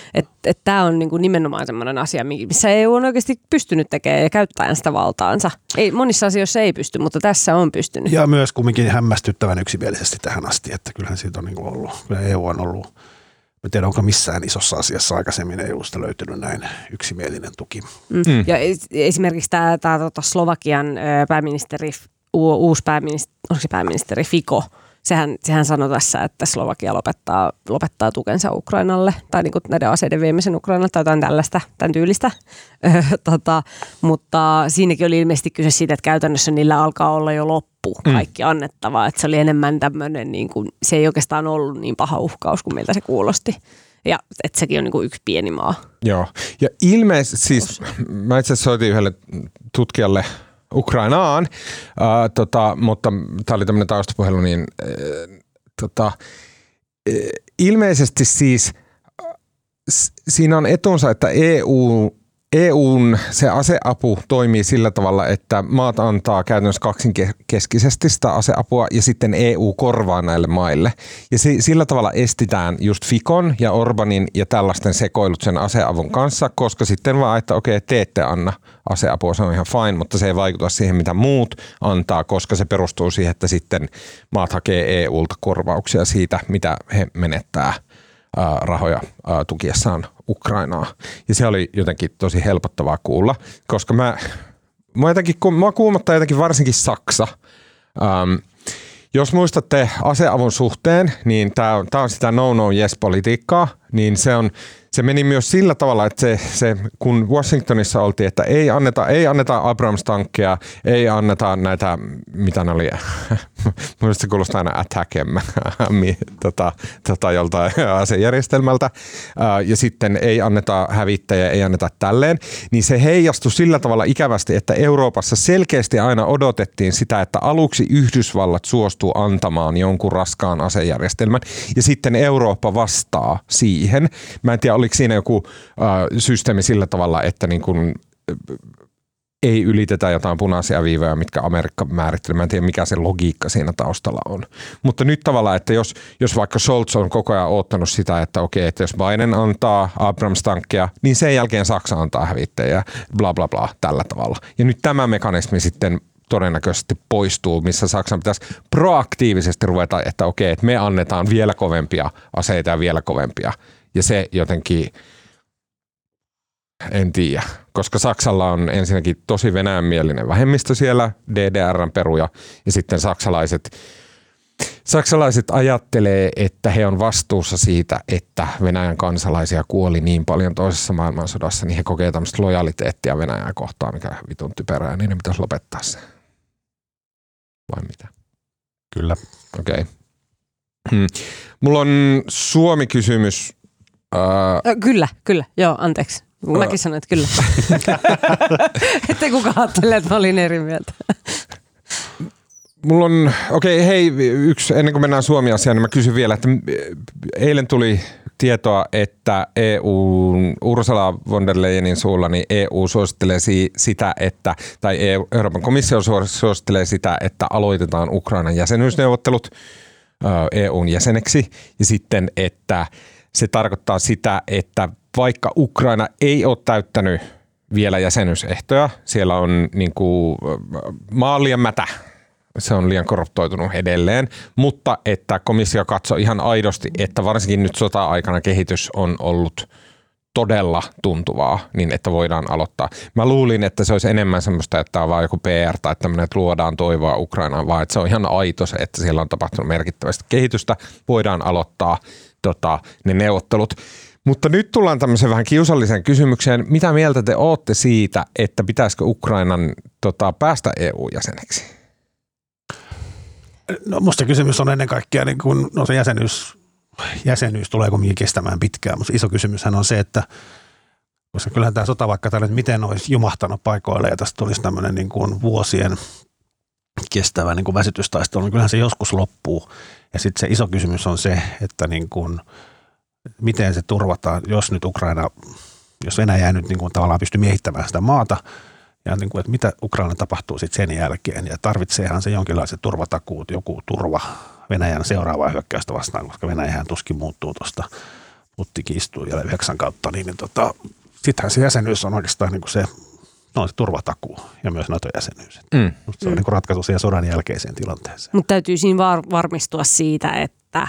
Tämä on niinku nimenomaan sellainen asia, missä EU on oikeasti pystynyt tekemään ja käyttämään sitä valtaansa. Ei, monissa asioissa ei pysty, mutta tässä on pystynyt. Ja myös kumminkin hämmästyttävän yksimielisesti tähän asti, että kyllähän siitä on niinku ollut, kyllä EU on ollut Mä tiedän, onko missään isossa asiassa aikaisemmin EUsta löytynyt näin yksimielinen tuki. Mm. Mm. Ja esimerkiksi tämä, tämä tota Slovakian pääministeri, uusi pääministeri, onko se pääministeri Fico, sehän, sehän sanoi tässä, että Slovakia lopettaa, lopettaa tukensa Ukrainalle, tai niin kuin näiden aseiden viimeisen Ukrainalle, tai jotain tällaista, tämän tyylistä. *laughs* tota, mutta siinäkin oli ilmeisesti kyse siitä, että käytännössä niillä alkaa olla jo loppu mm. kaikki annettavaa. Että se oli enemmän tämmöinen, niin kuin, se ei oikeastaan ollut niin paha uhkaus kuin miltä se kuulosti. Ja että sekin on niin kuin yksi pieni maa. Joo, ja ilmeisesti siis, mä itse asiassa soitin yhdelle tutkijalle Ukrainaan, äh, tota, mutta tämä oli tämmöinen taustapuhelu, niin äh, tota, äh, ilmeisesti siis siinä on etunsa, että EU EUn se aseapu toimii sillä tavalla, että maat antaa käytännössä kaksinkeskisesti sitä aseapua ja sitten EU korvaa näille maille. Ja sillä tavalla estitään just Fikon ja Orbanin ja tällaisten sekoilut sen aseavun kanssa, koska sitten vaan, että okei, te ette anna aseapua, se on ihan fine, mutta se ei vaikuta siihen, mitä muut antaa, koska se perustuu siihen, että sitten maat hakee EUlta korvauksia siitä, mitä he menettää – rahoja tukiessaan Ukrainaa. Ja se oli jotenkin tosi helpottavaa kuulla, koska mä, mä, jotenkin, mä kuumottaa jotenkin varsinkin Saksa. Ähm, jos muistatte aseavun suhteen, niin tämä on, on sitä no-no-yes-politiikkaa, niin se on se meni myös sillä tavalla, että se, se, kun Washingtonissa oltiin, että ei anneta, ei anneta Abrams-tankkeja, ei anneta näitä, mitä ne oli, *laughs* minusta se kuulostaa aina Attackem *laughs* tota, tota, joltain asejärjestelmältä, ja sitten ei anneta hävittäjä, ei anneta tälleen, niin se heijastui sillä tavalla ikävästi, että Euroopassa selkeästi aina odotettiin sitä, että aluksi Yhdysvallat suostuu antamaan jonkun raskaan asejärjestelmän, ja sitten Eurooppa vastaa siihen. Mä en tiedä, oliko siinä joku äh, systeemi sillä tavalla, että niin kun, ei ylitetä jotain punaisia viivoja, mitkä Amerikka määrittelee. Mä en tiedä, mikä se logiikka siinä taustalla on. Mutta nyt tavallaan, että jos, jos vaikka Scholz on koko ajan ottanut sitä, että okei, että jos Biden antaa Abrams-tankkeja, niin sen jälkeen Saksa antaa hävittäjiä, bla bla bla, tällä tavalla. Ja nyt tämä mekanismi sitten todennäköisesti poistuu, missä Saksan pitäisi proaktiivisesti ruveta, että okei, että me annetaan vielä kovempia aseita ja vielä kovempia. Ja se jotenkin, en tiedä, koska Saksalla on ensinnäkin tosi venäjänmielinen vähemmistö siellä, DDRn peruja, ja sitten saksalaiset Saksalaiset ajattelee, että he on vastuussa siitä, että Venäjän kansalaisia kuoli niin paljon toisessa maailmansodassa, niin he kokee tämmöistä lojaliteettia Venäjää kohtaan, mikä vitun typerää, niin ne pitäisi lopettaa se. Vai mitä? Kyllä. Okei. Okay. Hmm. Mulla on Suomi-kysymys. Äh, kyllä, kyllä. Joo, anteeksi. Mäkin sanoin, että kyllä. *laughs* Ettei kukaan ajattele, että mä olin eri mieltä. Mulla on, okei okay, hei, yksi, ennen kuin mennään Suomi-asiaan, niin mä kysyn vielä, että eilen tuli tietoa, että EU, Ursula von der Leyenin suulla, niin EU suosittelee si- sitä, että, tai EU, Euroopan komissio suosittelee sitä, että aloitetaan Ukrainan jäsenyysneuvottelut EUn jäseneksi, ja sitten, että se tarkoittaa sitä, että vaikka Ukraina ei ole täyttänyt vielä jäsenyysehtoja, siellä on niin kuin, maa liian mätä, se on liian korruptoitunut edelleen, mutta että komissio katsoo ihan aidosti, että varsinkin nyt sota-aikana kehitys on ollut todella tuntuvaa, niin että voidaan aloittaa. Mä luulin, että se olisi enemmän semmoista, että on vaan joku PR tai tämmöinen, että luodaan toivoa Ukrainaan, vaan että se on ihan aito se, että siellä on tapahtunut merkittävästi kehitystä, voidaan aloittaa tota, ne neuvottelut. Mutta nyt tullaan tämmöiseen vähän kiusalliseen kysymykseen. Mitä mieltä te olette siitä, että pitäisikö Ukrainan tota, päästä EU-jäseneksi? No musta kysymys on ennen kaikkea, niin kun, no se jäsenyys, jäsenyys tulee kuitenkin kestämään pitkään, mutta iso kysymyshän on se, että koska kyllähän tämä sota vaikka tällä, miten olisi jumahtanut paikoille ja tästä tulisi tämmöinen niin kuin vuosien kestävä niin kuin väsytystaistelu, niin kyllähän se joskus loppuu. Ja sitten se iso kysymys on se, että niin kuin, miten se turvataan, jos nyt Ukraina, jos Venäjä ei nyt niin kuin tavallaan pysty miehittämään sitä maata, ja niin kuin, että mitä Ukraina tapahtuu sitten sen jälkeen. Ja tarvitseehan se jonkinlaiset turvatakuut, joku turva Venäjän seuraavaa hyökkäystä vastaan, koska Venäjähän tuskin muuttuu tuosta Puttikin istuu vielä yhdeksän kautta, niin, niin tota, sittenhän se jäsenyys on oikeastaan niin kuin se, no, se turvatakuu ja myös NATO-jäsenyys. Mm. Se on mm. niin kuin ratkaisu siihen sodan jälkeiseen tilanteeseen. Mutta täytyy siinä var- varmistua siitä, että,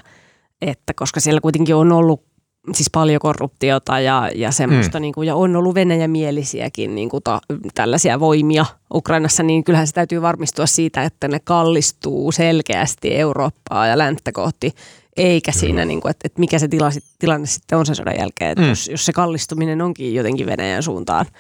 että koska siellä kuitenkin on ollut siis paljon korruptiota ja, ja semmoista, mm. niin kuin, ja on ollut venäjämielisiäkin niin kuin ta, tällaisia voimia Ukrainassa, niin kyllähän se täytyy varmistua siitä, että ne kallistuu selkeästi Eurooppaa ja länttä kohti, eikä Kyllä. siinä, niin kuin, että, että mikä se tila, tilanne sitten on sen sodan jälkeen, että mm. jos, jos se kallistuminen onkin jotenkin Venäjän suuntaan –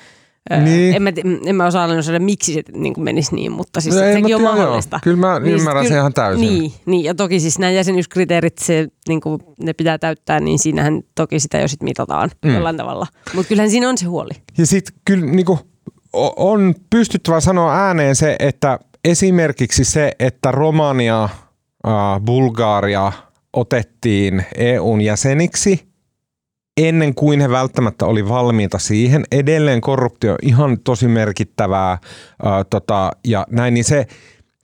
niin. En, mä, en mä osaa analysoida, miksi se niin kuin menisi niin, mutta siis no, sekin on mahdollista. Joo. Kyllä mä niin, ymmärrän sen ihan täysin. Niin, niin, ja toki siis nämä jäsenyyskriteerit, se, niin kuin, ne pitää täyttää, niin siinähän toki sitä jo sitten mitataan mm. jollain tavalla. Mutta kyllähän siinä on se huoli. Ja sitten kyllä niin kuin, on pystyttävä sanoa ääneen se, että esimerkiksi se, että Romania, äh, Bulgaria otettiin EUn jäseniksi – ennen kuin he välttämättä oli valmiita siihen. Edelleen korruptio ihan tosi merkittävää ää, tota, ja näin, niin se,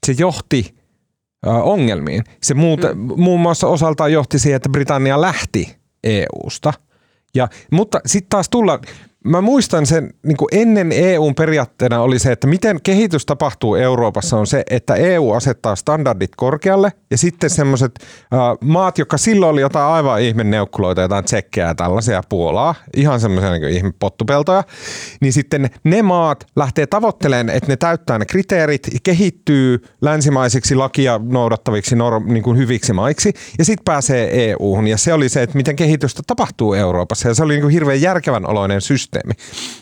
se johti ää, ongelmiin. Se muuta, mm. muun muassa osaltaan johti siihen, että Britannia lähti EUsta. Ja, mutta sitten taas tulla, mä muistan sen, niin kuin ennen EUn periaatteena oli se, että miten kehitys tapahtuu Euroopassa on se, että EU asettaa standardit korkealle ja sitten semmoiset äh, maat, jotka silloin oli jotain aivan ihme neukkuloita, jotain tsekkejä tällaisia Puolaa, ihan semmoisia niin ihme pottupeltoja, niin sitten ne maat lähtee tavoittelemaan, että ne täyttää ne kriteerit, kehittyy länsimaisiksi lakia noudattaviksi norm, niin kuin hyviksi maiksi ja sitten pääsee EU-hun ja se oli se, että miten kehitystä tapahtuu Euroopassa. Ja se oli niin kuin hirveän järkevän oloinen systeemi systeemi.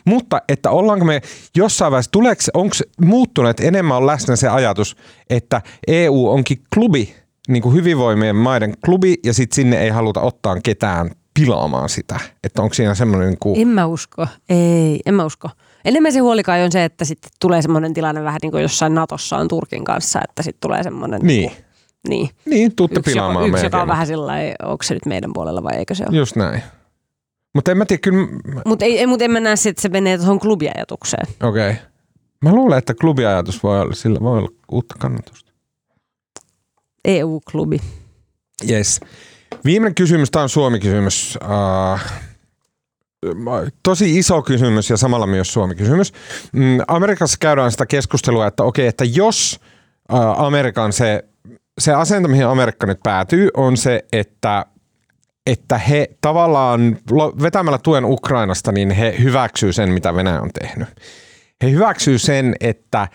Mutta että ollaanko me jossain vaiheessa, tuleeko, onko muuttunut, enemmän on läsnä se ajatus, että EU onkin klubi, niin kuin hyvinvoimien maiden klubi, ja sitten sinne ei haluta ottaa ketään pilaamaan sitä. Että onko siinä semmoinen niin kuin... En mä usko. Ei, en mä usko. Enemmän se huolikaan on se, että sitten tulee semmoinen tilanne vähän niin kuin jossain Natossa on Turkin kanssa, että sitten tulee semmoinen... Niin. Niin, niin. tuutte pilaamaan yksi, yksi, joka on vähän sillä onko se nyt meidän puolella vai eikö se ole? Just näin. Mutta en mä tiedä, kyllä... Mutta ei, mut en mä näe, että se menee tuohon klubiajatukseen. Okei. Okay. Mä luulen, että klubiajatus voi olla, sillä voi olla uutta kannatusta. EU-klubi. Yes. Viimeinen kysymys, tämä on Suomi-kysymys. Uh, tosi iso kysymys ja samalla myös Suomi-kysymys. Mm, Amerikassa käydään sitä keskustelua, että okei, että jos uh, Amerikan se, se asento, mihin Amerikka nyt päätyy, on se, että että he tavallaan vetämällä tuen Ukrainasta, niin he hyväksyy sen, mitä Venäjä on tehnyt. He hyväksyy sen, että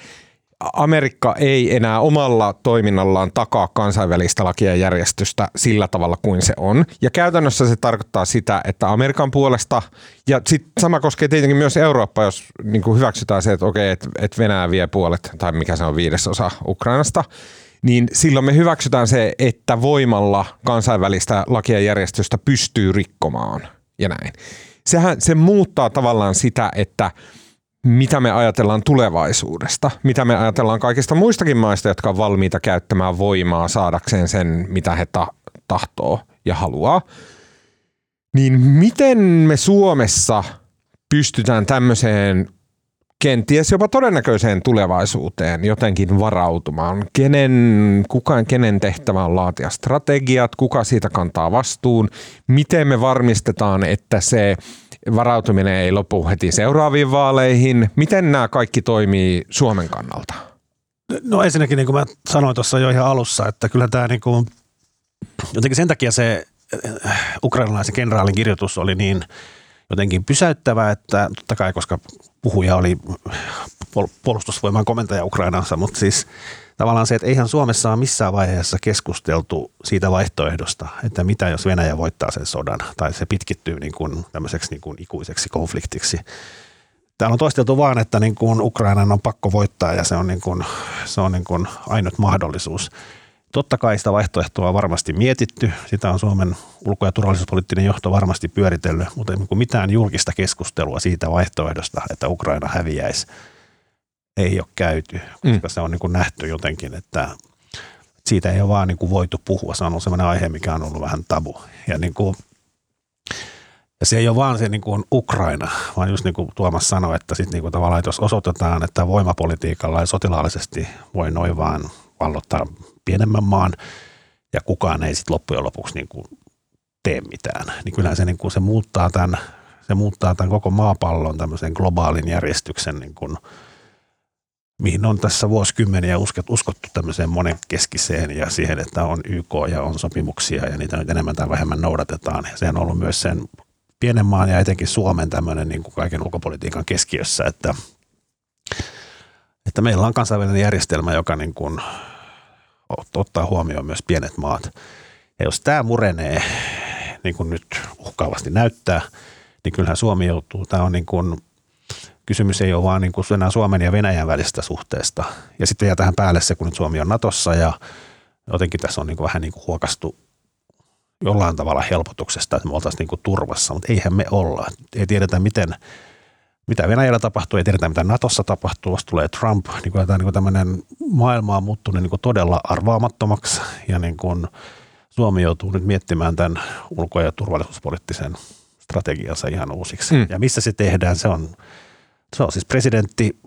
Amerikka ei enää omalla toiminnallaan takaa kansainvälistä lakia ja järjestystä sillä tavalla kuin se on. Ja käytännössä se tarkoittaa sitä, että Amerikan puolesta, ja sit sama koskee tietenkin myös Eurooppaa, jos niin hyväksytään se, että okei, että Venäjä vie puolet, tai mikä se on viidesosa Ukrainasta, niin silloin me hyväksytään se, että voimalla kansainvälistä lakia järjestystä pystyy rikkomaan ja näin. Sehän se muuttaa tavallaan sitä, että – mitä me ajatellaan tulevaisuudesta, mitä me ajatellaan kaikista muistakin maista, jotka on valmiita käyttämään voimaa saadakseen sen, mitä he ta- tahtoo ja haluaa. Niin miten me Suomessa pystytään tämmöiseen kenties jopa todennäköiseen tulevaisuuteen jotenkin varautumaan. Kenen, kukaan, kenen tehtävä on laatia strategiat, kuka siitä kantaa vastuun, miten me varmistetaan, että se varautuminen ei lopu heti seuraaviin vaaleihin. Miten nämä kaikki toimii Suomen kannalta? No ensinnäkin, niin kuin mä sanoin tuossa jo ihan alussa, että kyllä tämä niin kuin, jotenkin sen takia se äh, ukrainalaisen kenraalin kirjoitus oli niin jotenkin pysäyttävä, että totta kai, koska puhuja oli puolustusvoiman komentaja Ukrainassa, mutta siis tavallaan se, että eihän Suomessa ole missään vaiheessa keskusteltu siitä vaihtoehdosta, että mitä jos Venäjä voittaa sen sodan tai se pitkittyy niin kuin tämmöiseksi niin kuin ikuiseksi konfliktiksi. Täällä on toisteltu vaan, että niin kuin Ukrainan on pakko voittaa ja se on, niin kuin, se on niin kuin ainut mahdollisuus. Totta kai sitä vaihtoehtoa on varmasti mietitty, sitä on Suomen ulko- ja turvallisuuspoliittinen johto varmasti pyöritellyt, mutta ei mitään julkista keskustelua siitä vaihtoehdosta, että Ukraina häviäisi, ei ole käyty, koska mm. se on niin kuin nähty jotenkin, että siitä ei ole vaan niin kuin voitu puhua. Se on ollut sellainen aihe, mikä on ollut vähän tabu. Ja, niin kuin, ja se ei ole vaan se niin kuin Ukraina, vaan just niin kuin Tuomas sanoi, että sit niin kuin tavallaan, että jos osoitetaan, että voimapolitiikalla ja sotilaallisesti voi noin vaan vallottaa pienemmän maan ja kukaan ei sitten loppujen lopuksi niin kuin tee mitään, niin kyllä se, niin kuin se, muuttaa tämän, se muuttaa tämän koko maapallon tämmöisen globaalin järjestyksen, niin kuin, mihin on tässä vuosikymmeniä uskottu tämmöiseen monenkeskiseen ja siihen, että on YK ja on sopimuksia ja niitä nyt enemmän tai vähemmän noudatetaan. Ja sehän on ollut myös sen pienen maan ja etenkin Suomen tämmöinen niin kuin kaiken ulkopolitiikan keskiössä, että, että meillä on kansainvälinen järjestelmä, joka niin kuin ottaa huomioon myös pienet maat. Ja jos tämä murenee, niin kuin nyt uhkaavasti näyttää, niin kyllähän Suomi joutuu, tämä on niin kuin, kysymys ei ole vaan niin kuin enää Suomen ja Venäjän välistä suhteesta. Ja sitten jää tähän päälle se, kun nyt Suomi on Natossa ja jotenkin tässä on niin kuin vähän niin kuin huokastu jollain tavalla helpotuksesta, että me oltaisiin niin kuin turvassa, mutta eihän me olla. Ei tiedetä, miten – mitä Venäjällä tapahtuu, ei tiedetä mitä Natossa tapahtuu, vasta tulee Trump, niin kuin, tämä, niin kuin tämmöinen maailma on muuttunut niin kuin todella arvaamattomaksi ja niin kuin Suomi joutuu nyt miettimään tämän ulko- ja turvallisuuspoliittisen strategiansa ihan uusiksi. Mm. Ja missä se tehdään, se on, se on siis presidentti,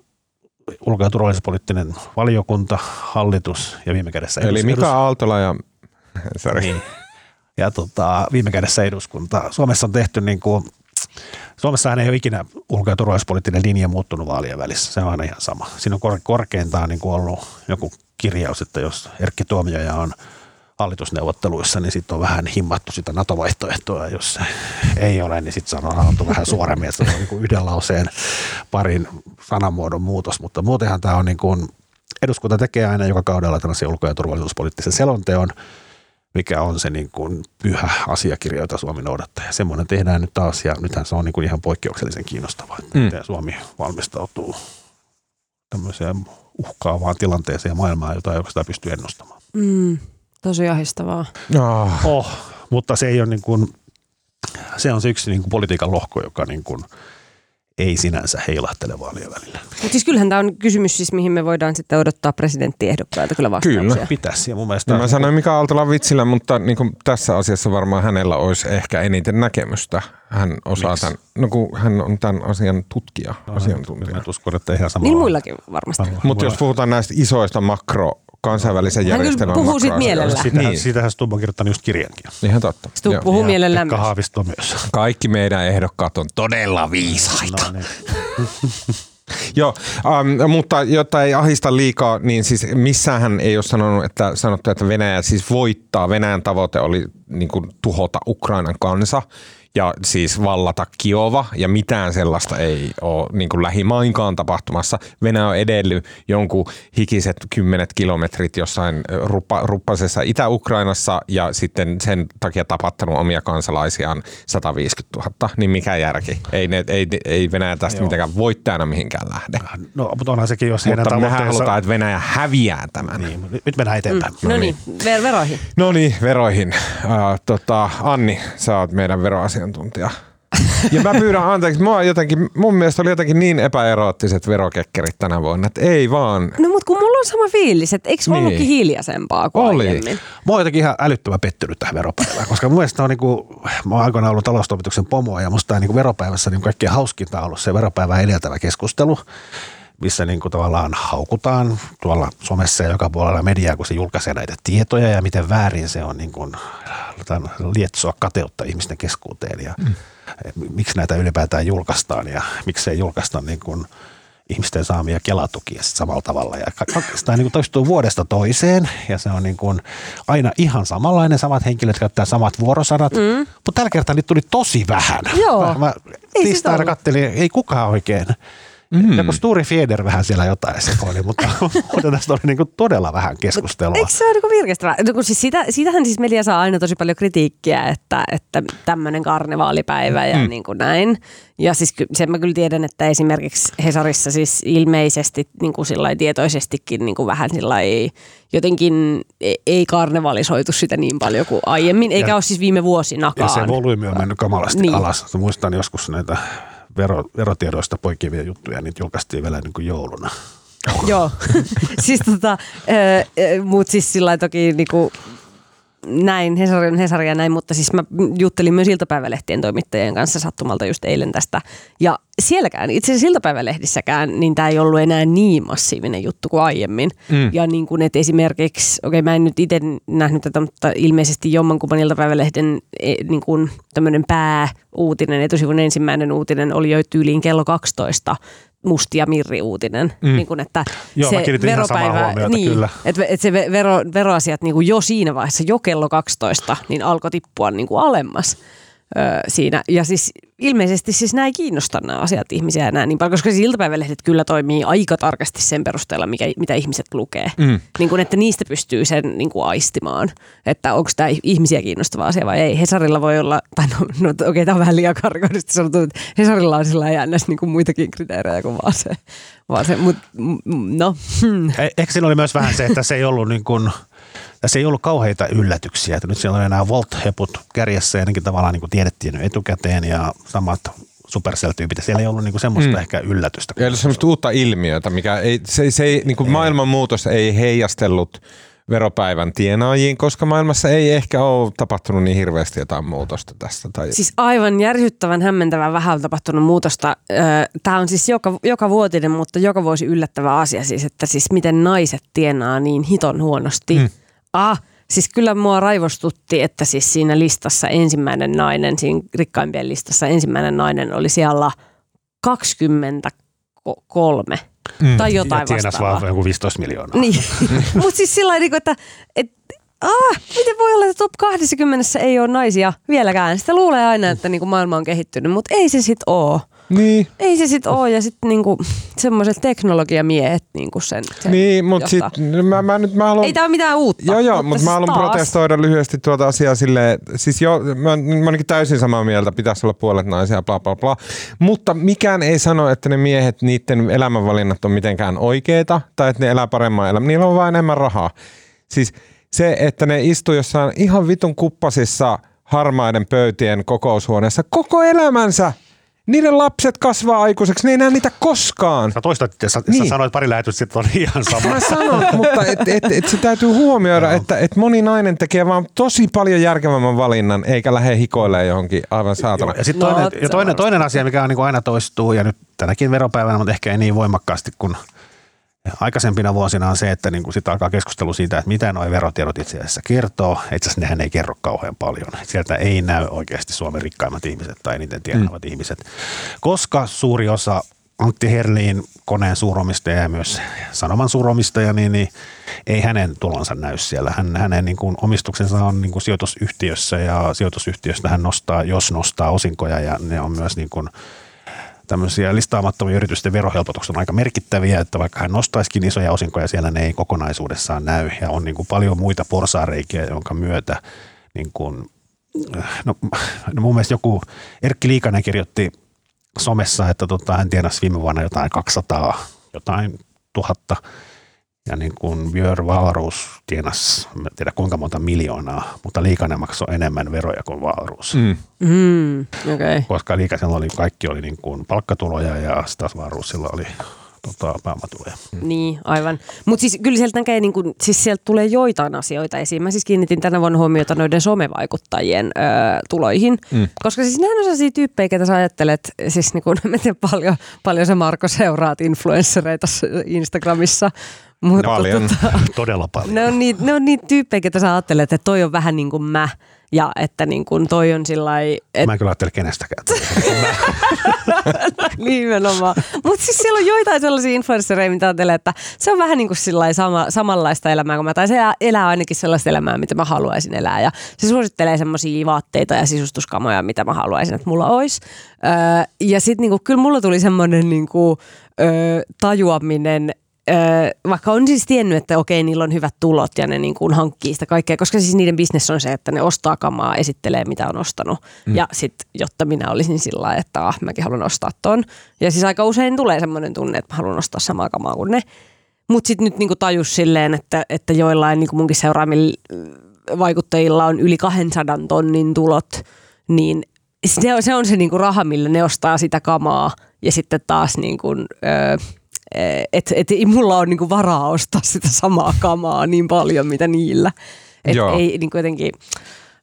ulko- ja turvallisuuspoliittinen valiokunta, hallitus ja viime kädessä Eli edus, Mika Aaltola ja... *laughs* Sorry. Niin. Ja tota, viime kädessä eduskunta. Suomessa on tehty niin kuin Suomessahan ei ole ikinä ulko- ja turvallisuuspoliittinen linja muuttunut vaalien välissä. Se on aina ihan sama. Siinä on korkeintaan niin kuin ollut joku kirjaus, että jos Erkki Tuomioja on hallitusneuvotteluissa, niin sitten on vähän himmattu sitä NATO-vaihtoehtoa. Jos se ei ole, niin sitten sanottu vähän suoremmin, että se on niin kuin yhden lauseen parin sanamuodon muutos. Mutta muutenhan tämä on niin kuin, eduskunta tekee aina joka kaudella tällaisen ulko- ja turvallisuuspoliittisen selonteon – mikä on se niin kuin pyhä asiakirja, jota Suomi noudattaa. Ja semmoinen tehdään nyt taas, ja nythän se on niin kuin ihan poikkeuksellisen kiinnostavaa, että mm. miten Suomi valmistautuu tämmöiseen uhkaavaan tilanteeseen ja maailmaan, jota ei oikeastaan pysty ennustamaan. Mm, tosi ahistavaa. Oh. Oh, mutta se ei ole niin kuin, se on se yksi niin kuin politiikan lohko, joka niin kuin ei sinänsä heilahtele vaalien välillä. Mutta siis kyllähän tämä on kysymys, siis, mihin me voidaan sitten odottaa presidenttiehdokkailta kyllä vastauksia. Kyllä. Pitäisi ja mun mielestä... Ja mä sanoin Mika Aaltola vitsillä, mutta niin kuin tässä asiassa varmaan hänellä olisi ehkä eniten näkemystä. Hän osaa Miksi? tämän, no kun hän on tämän asian tutkija, asiantuntija. Mä uskon, että ihan samalla. Niin muillakin varmasti. Mutta jos puhutaan näistä isoista makro kansainvälisen Hän järjestelmän puhuu siitä makroasioista. mielellään. Siitähän, Niin. siitähän Stubb on kirjoittanut just kirjankin. Ihan totta. Stu Joo. puhuu Ja mielellään Pekka myös. Haavisto myös. Kaikki meidän ehdokkaat on todella viisaita. No, niin. *laughs* Joo, ähm, mutta jotta ei ahista liikaa, niin siis missään hän ei ole sanonut, että sanottu, että Venäjä siis voittaa. Venäjän tavoite oli niin kuin, tuhota Ukrainan kansa ja siis vallata Kiova ja mitään sellaista ei ole niin kuin lähimainkaan tapahtumassa. Venäjä on edellyt jonkun hikiset kymmenet kilometrit jossain ruppa, ruppasessa Itä-Ukrainassa ja sitten sen takia tapattanut omia kansalaisiaan 150 000. Niin mikä järki? Ei, ne, ei, ei Venäjä tästä Joo. mitenkään voittajana mihinkään lähde. no, mutta onhan sekin, jos heidän Mutta mehän tavoitteensa... halutaan, että Venäjä häviää tämän. Niin, nyt- mennään eteenpäin. No niin, ver- veroihin. No niin, veroihin. Uh, tota, Anni, sä oot meidän veroasiantuntija. Ja mä pyydän anteeksi, mua jotenkin, mun mielestä oli jotenkin niin epäeroottiset verokekkerit tänä vuonna, että ei vaan. No mutta kun mulla on sama fiilis, että eikö Niin. ollutkin hiljaisempaa kuin Oli. aiemmin? Mä oon jotenkin ihan älyttömän pettynyt tähän veropäivään, koska mun mielestä on niinku, mä oon aikoinaan ollut taloustoimituksen pomoa ja musta tää niinku veropäivässä niin kaikkein hauskinta on ollut se veropäivää edeltävä keskustelu, missä niinku tavallaan haukutaan tuolla somessa ja joka puolella mediaa, kun se julkaisee näitä tietoja ja miten väärin se on niinku, lietsoa kateutta ihmisten keskuuteen ja mm. miksi näitä ylipäätään julkaistaan ja miksi ei julkaista niin kuin ihmisten saamia kelatukia sit samalla tavalla. Ja sitä niin kuin toistuu vuodesta toiseen ja se on niin kuin aina ihan samanlainen. Samat henkilöt käyttää samat vuorosanat, mm. mutta tällä kertaa niitä tuli tosi vähän. Joo. Mä, mä Ei tiistaina kattelin, ei kukaan oikein. Mm. Joku Sturi Fieder vähän siellä jotain sekoili, mutta, *laughs* mutta tästä oli niin kuin todella vähän keskustelua. Eikö se ole niin virkistävää? No, siis sitä, siitähän siis media saa aina tosi paljon kritiikkiä, että, että tämmöinen karnevaalipäivä ja mm. niin kuin näin. Ja siis sen mä kyllä tiedän, että esimerkiksi Hesarissa siis ilmeisesti niin kuin tietoisestikin niin kuin vähän sillai, jotenkin e- ei karnevalisoitu sitä niin paljon kuin aiemmin, eikä Ja- ole siis viime Ja vuosinakaan. se volyymi on mennyt kamalasti Niin. alas. Muistan joskus näitä vero, verotiedoista poikkeavia juttuja, niitä julkaistiin vielä niin kuin jouluna. Joo, *laughs* siis tota, mutta siis sillä toki niinku, näin, Hesari on Hesari ja näin, mutta siis mä juttelin myös iltapäivälehtien toimittajien kanssa sattumalta just eilen tästä. Ja sielläkään, itse asiassa iltapäivälehdissäkään, niin tämä ei ollut enää niin massiivinen juttu kuin aiemmin. Mm. Ja niin kuin, että esimerkiksi, okei mä en nyt itse nähnyt tätä, mutta ilmeisesti jommankumman iltapäivälehden e, niin kuin tämmöinen pääuutinen, etusivun ensimmäinen uutinen oli jo tyyliin kello 12 mustia mirri-uutinen. Mm. Niin kuin, että Joo, se mä veropäivä, niin, kyllä. että et se ve- vero, veroasiat niin kuin jo siinä vaiheessa, jo kello 12, niin alkoi tippua niin kuin alemmas öö, siinä. Ja siis ilmeisesti siis nämä ei kiinnosta nämä asiat ihmisiä enää niin paljon, koska siis iltapäivälehdet kyllä toimii aika tarkasti sen perusteella, mikä, mitä ihmiset lukee. Mm. Niin kuin, että niistä pystyy sen niin kuin aistimaan, että onko tämä ihmisiä kiinnostava asia vai ei. Hesarilla voi olla, tai no, no okei, okay, tämä on vähän liian karkoisesti sanottu, että Hesarilla on sillä jännäs niin kuin muitakin kriteerejä kuin vaan se. Vaan se mutta no, hmm. Eh- Ehkä siinä oli myös vähän se, että se ei ollut niin kuin, tässä ei ollut kauheita yllätyksiä. Että nyt siellä oli nämä Volt-heput kärjessä ja jotenkin tavallaan niin kuin tiedettiin etukäteen ja samat Supercell-tyypit. Siellä ei ollut niin kuin semmoista mm. ehkä yllätystä. Ei ollut semmoista uutta ilmiötä, mikä ei, se, se ei, niin kuin maailmanmuutos ei heijastellut veropäivän tienaajiin, koska maailmassa ei ehkä ole tapahtunut niin hirveästi jotain muutosta tästä. Tai... Siis aivan järsyttävän hämmentävän vähän on tapahtunut muutosta. Tämä on siis joka, joka vuotinen, mutta joka vuosi yllättävä asia siis, että siis miten naiset tienaa niin hiton huonosti. Mm. Ah, siis kyllä mua raivostutti, että siis siinä listassa ensimmäinen nainen, siinä rikkaimpien listassa ensimmäinen nainen oli siellä 23 mm. tai jotain ja vastaavaa. vaan joku 15 miljoonaa. Niin, *laughs* mutta siis sillä lailla, että, että ah, miten voi olla, että top 20 ei ole naisia vieläkään. Sitä luulee aina, että niinku maailma on kehittynyt, mutta ei se sit oo. Niin, Ei se sit oo ja sitten niinku semmoiset teknologiamiehet niinku sen, sen niin mutta sitten mä, mä, nyt mä haluan... Ei tämä ole mitään uutta. Joo, joo, mutta siis mä haluan taas- protestoida lyhyesti tuota asiaa silleen, siis jo, mä, mä oonkin täysin samaa mieltä, pitäisi olla puolet naisia, bla bla bla. Mutta mikään ei sano, että ne miehet, niiden elämänvalinnat on mitenkään oikeita, tai että ne elää paremman elämän, niillä on vain enemmän rahaa. Siis se, että ne istuu jossain ihan vitun kuppasissa harmaiden pöytien kokoushuoneessa koko elämänsä, niiden lapset kasvaa aikuiseksi, ne ei näe niitä koskaan. Sä toistat, sä, sä Niin. sanoit pari lähetystä, että on ihan *laughs* sama. Mä sanon, mutta et, et, et se täytyy huomioida, että et moni nainen tekee vaan tosi paljon järkevämmän valinnan, eikä lähde hikoilemaan johonkin aivan saatana. Ja sitten No, toinen, ja toinen, toinen asia, mikä on niin kuin aina toistuu, ja nyt tänäkin veropäivänä, mutta ehkä ei niin voimakkaasti kuin aikaisempina vuosina on se, että niin kuin sit alkaa keskustelu siitä, että mitä nuo verotiedot itse asiassa kertoo. Itse asiassa nehän ei kerro kauhean paljon. Sieltä ei näy oikeasti Suomen rikkaimmat ihmiset tai eniten tienaavat mm. ihmiset, koska suuri osa Antti Herliin koneen suuromistaja ja myös sanoman suuromistaja, niin, niin ei hänen tulonsa näy siellä. Hän, hänen niin kuin omistuksensa on niin kuin sijoitusyhtiössä ja sijoitusyhtiöstä hän nostaa, jos nostaa osinkoja ja ne on myös niin kuin tämmöisiä listaamattomia yritysten verohelpotukset on aika merkittäviä, että vaikka hän nostaisikin isoja osinkoja, siellä ne ei kokonaisuudessaan näy. Ja on niin kuin paljon muita porsaareikiä, jonka myötä niin kuin, no, no mun mielestä joku Erkki Liikanen kirjoitti somessa, että tota, hän tienasi viime vuonna jotain 200, jotain tuhatta ja niin kuin Björn Wahlroos tienasi, en tiedä kuinka monta miljoonaa, mutta Liikanen maksoi enemmän veroja kuin Wahlroos. Mm Mm, okei. Okay. koska liikäisellä oli, kaikki oli niin kuin palkkatuloja ja taas Varuusilla oli tota, pääomatuloja. Niin, aivan. Mutta siis kyllä sieltä näkee, niin kun, siis sieltä tulee joitain asioita esiin. Mä siis kiinnitin tänä vuonna huomiota noiden somevaikuttajien ö, tuloihin. Mm. Koska siis nehän on sellaisia tyyppejä, ketä sä ajattelet, siis niin kun, mä *laughs* en tiedä paljon, paljon sä Marko seuraat influenssereita Instagramissa. Mutta Paljon. Tota, *laughs* Todella paljon. ne on, niitä, ne on niitä tyyppejä, ketä sä ajattelet, että toi on vähän niin kuin mä. Ja että niin kuin toi on sillä lailla, Mä en kyllä ajattele kenestäkään. *laughs* Nimenomaan. Mutta siis siellä on joitain sellaisia influenssereja, mitä ajattelee, että se on vähän niin kuin sama, samanlaista elämää kuin mä, tai se elää, ainakin sellaista elämää, mitä mä haluaisin elää. Ja se suosittelee semmoisia vaatteita ja sisustuskamoja, mitä mä haluaisin, että mulla olisi. Öö, ja sitten niinku, kyllä mulla tuli semmoinen niinku, öö, tajuaminen, Öö, vaikka on siis tiennyt, että okei, niillä on hyvät tulot ja ne niin kuin hankkii sitä kaikkea, koska siis niiden bisnes on se, että ne ostaa kamaa, esittelee mitä on ostanut. Mm. Ja sitten, jotta minä olisin sillä lailla, että ah, mäkin haluan ostaa ton. Ja siis aika usein tulee semmoinen tunne, että mä haluan ostaa samaa kamaa kuin ne. Mutta sitten nyt niinku tajus silleen, että, että joillain niinku munkin seuraamilla vaikuttajilla on yli 200 tonnin tulot, niin se on se, on se niinku raha, millä ne ostaa sitä kamaa. Ja sitten taas niinku, öö, että et, mulla on niinku varaa ostaa sitä samaa kamaa niin paljon, mitä niillä. Että Joo. ei niinku jotenkin...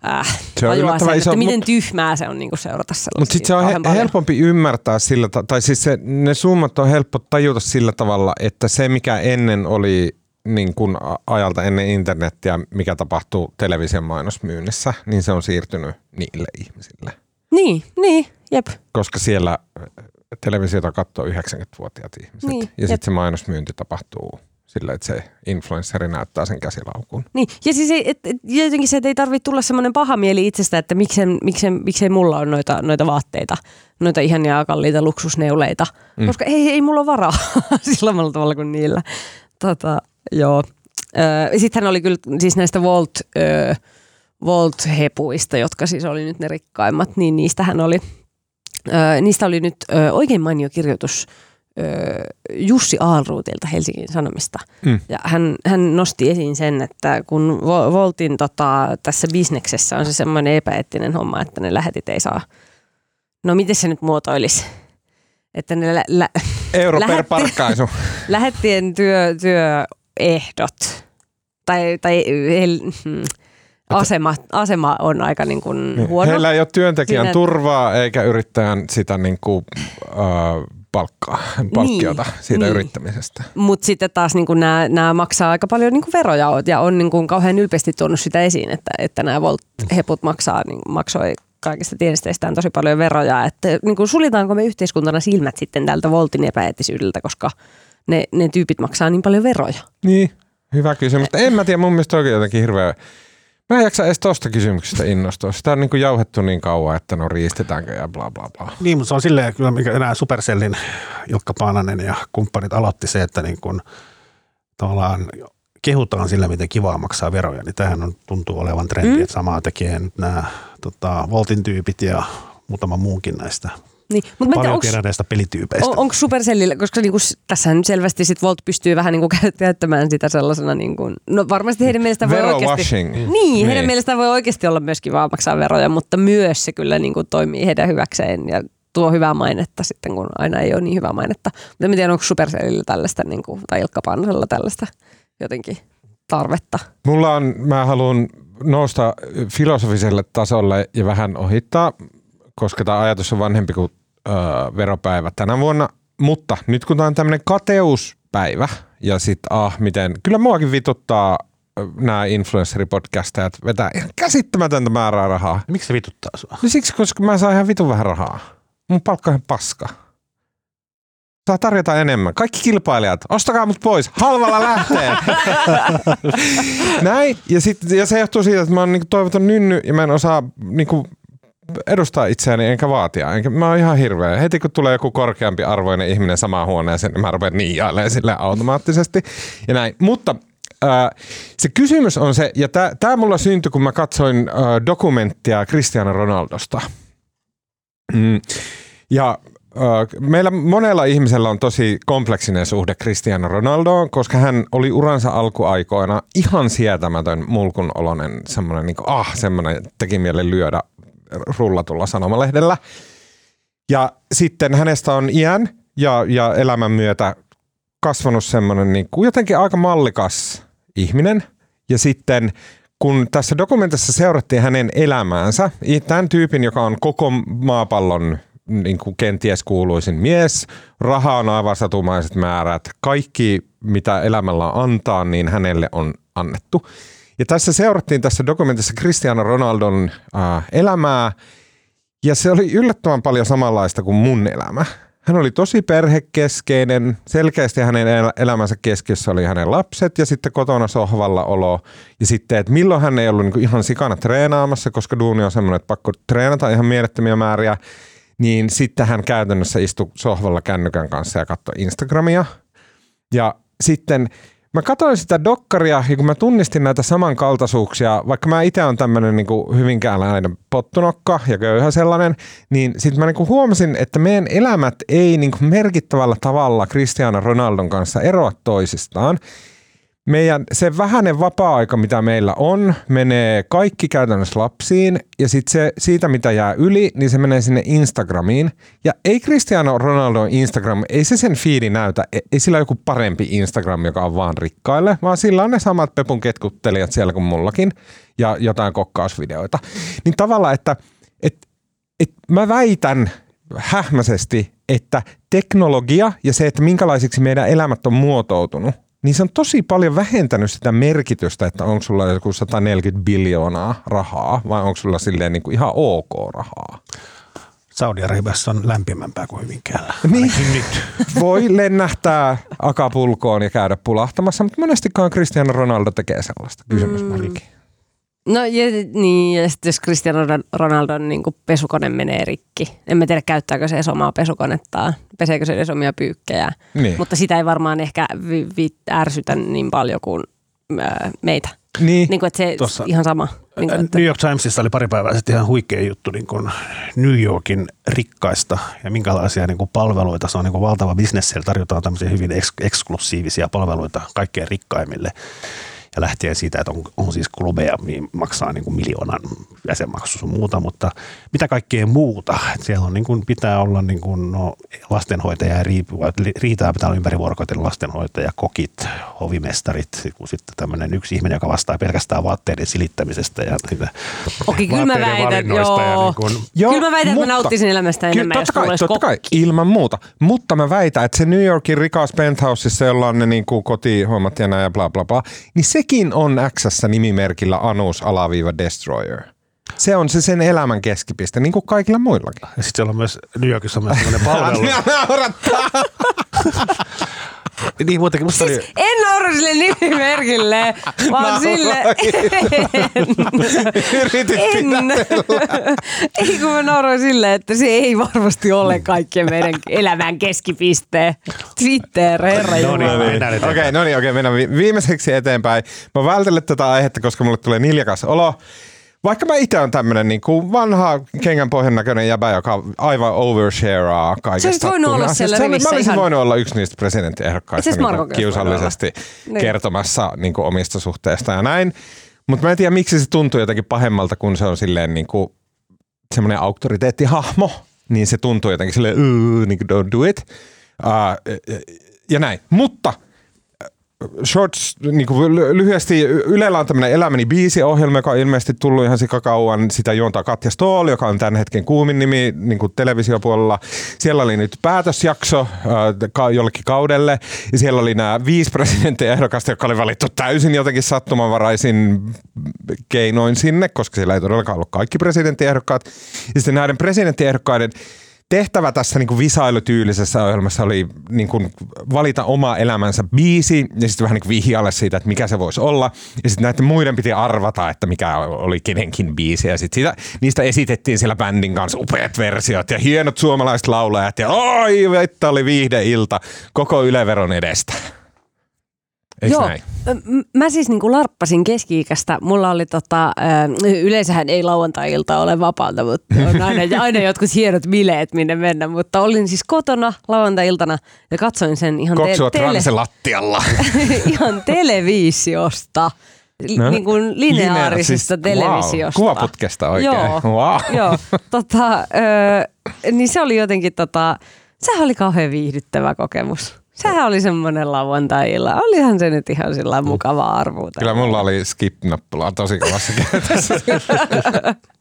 Äh, Se on sen, iso, että miten mut- tyhmää se on niinku seurata sellaisia. Mutta sitten se on he- paljon. helpompi ymmärtää sillä, ta- tai siis se, ne summat on helppo tajuta sillä tavalla, että se mikä ennen oli niin kuin ajalta ennen internettiä, mikä tapahtuu television mainosmyynnissä, niin se on siirtynyt niille ihmisille. Niin, niin, jep. Koska siellä televisiota katsoo 90-vuotiaat ihmiset. Niin, ja sitten se mainosmyynti tapahtuu sillä, että se influenssari näyttää sen käsilaukun. Niin, ja siis ei, et, et, jotenkin se, että ei tarvitse tulla semmoinen paha mieli itsestä, että miksei, miksei, miksei mulla on noita, noita vaatteita, noita ihania kalliita luksusneuleita, mm. koska ei, ei mulla ole varaa *laughs* sillä tavalla kuin niillä. Tota, joo. Öö, Sitten hän oli kyllä siis näistä Volt, öö, Volt-hepuista, jotka siis oli nyt ne rikkaimmat, niin niistähän oli, niistä oli nyt oikein mainio kirjoitus Jussi Aalruutilta Helsingin Sanomista. Mm. Ja hän, hän nosti esiin sen, että kun Vo- Voltin tota, tässä bisneksessä on se semmoinen epäeettinen homma, että ne lähetit ei saa, no miten se nyt muotoilisi? Että ne lä- lä- Euro per parkkaisu. *laughs* lähettien työ, työehdot tai, tai hmm, asema, asema on aika niin kuin huono. Heillä ei ole työntekijän Siinä- turvaa eikä yrittäjän sitä niin kuin, äh, palkkaa, palkkiota Niin, siitä niin. yrittämisestä. Mutta sitten taas niin nämä, nämä maksaa aika paljon niin veroja ja on niin kuin kauhean ylpeästi tuonut sitä esiin, että, että nämä Volt-heput maksaa, niin maksoi kaikista tiedesteistään tosi paljon veroja. Että niin kuin suljetaanko me yhteiskuntana silmät sitten tältä Voltin epäeettisyydeltä, koska ne, ne tyypit maksaa niin paljon veroja. Niin, hyvä kysymys. Mutta en mä tiedä, mun mielestä oikein jotenkin hirveä. Mä en jaksa edes tosta kysymyksestä innostua. Sitä on niin kuin jauhettu niin kauan, että no riistetäänkö ja bla bla bla. Niin, mutta se on silleen kyllä, mikä enää Supercellin Ilkka Paananen ja kumppanit aloitti se, että niin kun, tavallaan kehutaan sillä, miten kivaa maksaa veroja, niin tämähän on, tuntuu olevan trendi, mm. että samaa tekee nyt nämä tota, Voltin tyypit ja muutama muunkin näistä Niin, tiedä, paljon onks, tiedäneistä pelityypeistä. on, onko Supercellillä, koska niinku, tässä nyt selvästi sit Volt pystyy vähän niinku käy- *laughs* käyttämään sitä sellaisena, niinku, no varmasti heidän mielestään voi oikeasti... Verowashing. Niin, heidän mielestään voi oikeasti olla myöskin vaan maksaa veroja, mutta myös se kyllä niinku toimii heidän hyväkseen ja tuo hyvää mainetta sitten, kun aina ei ole niin hyvää mainetta. Mutta en tiedä, onko Supercellillä tällaista, niin kuin, tai Ilkka Pansella tällaista jotenkin tarvetta. Mulla on, mä haluan nousta filosofiselle tasolle ja vähän ohittaa, koska tämä ajatus on vanhempi kuin öö, veropäivä tänä vuonna. Mutta nyt kun tämä on tämmöinen kateuspäivä ja sitten ah, miten, kyllä muakin vituttaa nämä influenceripodcastajat vetää ihan käsittämätöntä määrää rahaa. Miksi se vituttaa sua? No siksi, koska mä saan ihan vitun vähän rahaa. Mun palkka on ihan paska. Saa tarjota enemmän. Kaikki kilpailijat, ostakaa mut pois. Halvalla lähtee. *laughs* Näin. Ja, sit, ja se johtuu siitä, että mä oon niinku toivoton nynny ja mä en osaa niinku edustaa itseäni enkä vaatia. Enkä, mä oon ihan hirveä. Heti kun tulee joku korkeampi arvoinen ihminen samaan huoneeseen, niin mä rupean niiailemaan sille automaattisesti. Ja näin. Mutta äh, se kysymys on se, ja tämä mulla syntyi, kun mä katsoin äh, dokumenttia Cristiano Ronaldosta. Mm. Ja äh, meillä monella ihmisellä on tosi kompleksinen suhde Cristiano Ronaldoon, koska hän oli uransa alkuaikoina ihan sietämätön mulkun oloinen, semmoinen niin kuin, ah, semmoinen teki mieli lyödä rullatulla sanomalehdellä. Ja sitten hänestä on iän ja, ja elämän myötä kasvanut semmoinen niin kuin jotenkin aika mallikas ihminen. Ja sitten kun tässä dokumentissa seurattiin hänen elämäänsä, tämän tyypin, joka on koko maapallon niin kuin kenties kuuluisin mies, raha on aivan satumaiset määrät, kaikki mitä elämällä antaa, niin hänelle on annettu. Ja tässä seurattiin tässä dokumentissa Cristiano Ronaldon äh, elämää, ja se oli yllättävän paljon samanlaista kuin mun elämä. Hän oli tosi perhekeskeinen, selkeästi hänen elämänsä keskiössä oli hänen lapset ja sitten kotona sohvalla olo. Ja sitten, että milloin hän ei ollut niin ihan sikana treenaamassa, koska duuni on semmoinen, että pakko treenata ihan mielettömiä määriä, niin sitten hän käytännössä istui sohvalla kännykän kanssa ja katsoi Instagramia. Ja sitten Mä katsoin sitä dokkaria ja kun mä tunnistin näitä samankaltaisuuksia, vaikka mä itse on tämmöinen niin hyvinkääläinen pottunokka ja köyhä sellainen, niin sitten mä niin huomasin, että meidän elämät ei niin merkittävällä tavalla Cristiano Ronaldon kanssa eroa toisistaan meidän se vähäinen vapaa-aika, mitä meillä on, menee kaikki käytännössä lapsiin ja sitten se, siitä, mitä jää yli, niin se menee sinne Instagramiin. Ja ei Cristiano Ronaldo Instagram, ei se sen fiidi näytä, ei, ei sillä joku parempi Instagram, joka on vaan rikkaille, vaan sillä on ne samat Pepun ketkuttelijat siellä kuin mullakin ja jotain kokkausvideoita. Niin tavallaan, että et, et mä väitän hähmäisesti, että teknologia ja se, että minkälaisiksi meidän elämät on muotoutunut, niin se on tosi paljon vähentänyt sitä merkitystä, että onko sulla joku 140 biljoonaa rahaa vai onko sulla silleen niin kuin ihan ok rahaa. Saudi-Arabiassa on lämpimämpää kuin Hyvinkäällä. Niin. nyt. *laughs* Voi lennähtää akapulkoon ja käydä pulahtamassa, mutta monestikaan Cristiano Ronaldo tekee sellaista. Kysymysmarkki. Mm. No ja, niin, ja sitten jos Cristiano Ronaldon niin pesukone menee rikki, en mä tiedä käyttääkö se edes omaa pesukonettaan, peseekö se edes omia pyykkejä, niin. mutta sitä ei varmaan ehkä vi, vi, ärsytä niin paljon kuin ää, meitä. Niin. niin kuin, että se Tossa, ihan sama. Niin kuin, että... New York Timesissa oli pari päivää sitten ihan huikea juttu niin kuin New Yorkin rikkaista ja minkälaisia niin kuin palveluita. Se on niin kuin valtava bisnes, siellä tarjotaan tämmöisiä hyvin eks- eksklusiivisia palveluita kaikkein rikkaimmille ja lähtien siitä, että on, on siis klubeja, niin maksaa niin kuin miljoonan jäsenmaksu sun muuta, mutta mitä kaikkea muuta. Et siellä on, niin kuin, pitää olla niin kuin, no, lastenhoitaja ja riitaa pitää olla ympärivuorokautinen lastenhoitaja, kokit, hovimestarit, kun sitten tämmöinen yksi ihminen, joka vastaa pelkästään vaatteiden silittämisestä ja niitä okay, kyllä mä väitän, joo. Ja niin kuin, joo, kyllä mä väitän, että mä nauttisin elämästä enemmän, totta kai, totta kai, ilman muuta. Mutta mä väitän, että se New Yorkin rikas penthouseissa, jolla on ne niin kuin kotihommat ja näin ja bla bla bla, niin se sekin on X nimimerkillä Anus alaviiva Destroyer. Se on se sen elämän keskipiste, niin kuin kaikilla muillakin. Ja sitten siellä on myös New Yorkissa on myös sellainen *laughs* palvelu. *laughs* niin muutenkin musta siis oli... En naura sille nimimerkille, *laughs* vaan sille... *laughs* Yritit en. *laughs* ei kun mä nauroin sille, että se ei varmasti ole kaikkien meidän elämän keskipiste. Twitter, herra No niin, mennään eteenpäin. Okei, no niin, okei, mennään viimeiseksi eteenpäin. Mä vältelen tätä aihetta, koska mulle tulee niljakas olo. Vaikka mä itse on tämmönen niin kuin vanha kengän pohjan näköinen jäbä, joka aivan overshareaa kaikesta. Se voinut olla siellä Mä olisin ihan... voinut olla yksi niistä presidenttiehdokkaista niin kiusallisesti niin. kertomassa niin kuin omista suhteista ja näin. Mutta mä en tiedä, miksi se tuntuu jotenkin pahemmalta, kun se on silleen niin kuin semmoinen auktoriteettihahmo. niin se tuntuu jotenkin silleen, niin kuin don't do it. Uh, ja näin. Mutta shorts, niin kuin lyhyesti, Ylellä on tämmöinen Elämäni biisi-ohjelma, joka on ilmeisesti tullut ihan sikakauan. Sitä juontaa Katja Stoll, joka on tämän hetken kuumin nimi niin kuin televisiopuolella. Siellä oli nyt päätösjakso äh, jollekin kaudelle. Ja siellä oli nämä viisi presidenttiä ehdokasta, jotka oli valittu täysin jotenkin sattumanvaraisin keinoin sinne, koska siellä ei todellakaan ollut kaikki presidenttiehdokkaat. Ja sitten näiden presidenttiehdokkaiden tehtävä tässä niin visailutyylisessä ohjelmassa oli niin kuin valita oma elämänsä biisi ja sitten vähän niin vihjalle siitä, että mikä se voisi olla. Ja sitten näiden muiden piti arvata, että mikä oli kenenkin biisi. Ja sitten niistä esitettiin siellä bändin kanssa upeat versiot ja hienot suomalaiset laulajat. Ja oi, että oli viihdeilta koko Yleveron edestä. Eikö Joo. näin? Mä siis niinku larppasin keski-ikästä. Mulla oli tota, yleensähän ei lauantai-ilta ole vapaata, mutta on *laughs* aina, aina jotkut hienot bileet, minne mennä. Mutta olin siis kotona lauantai-iltana ja katsoin sen ihan, Koksua tele- transe lattialla. *laughs* ihan televisiosta. No, niin kuin lineaarisesta lineaar- siis- televisiosta. wow, kuvaputkesta oikein. Joo, Wow. joo tota, ö, niin se oli jotenkin, tota, sehän oli kauhean viihdyttävä kokemus. Sehän oli semmoinen lauantai-illa. Olihan se nyt ihan sillä mukava arvuuta. Kyllä mulla oli skip-nappula tosi kovassa käytössä. *laughs*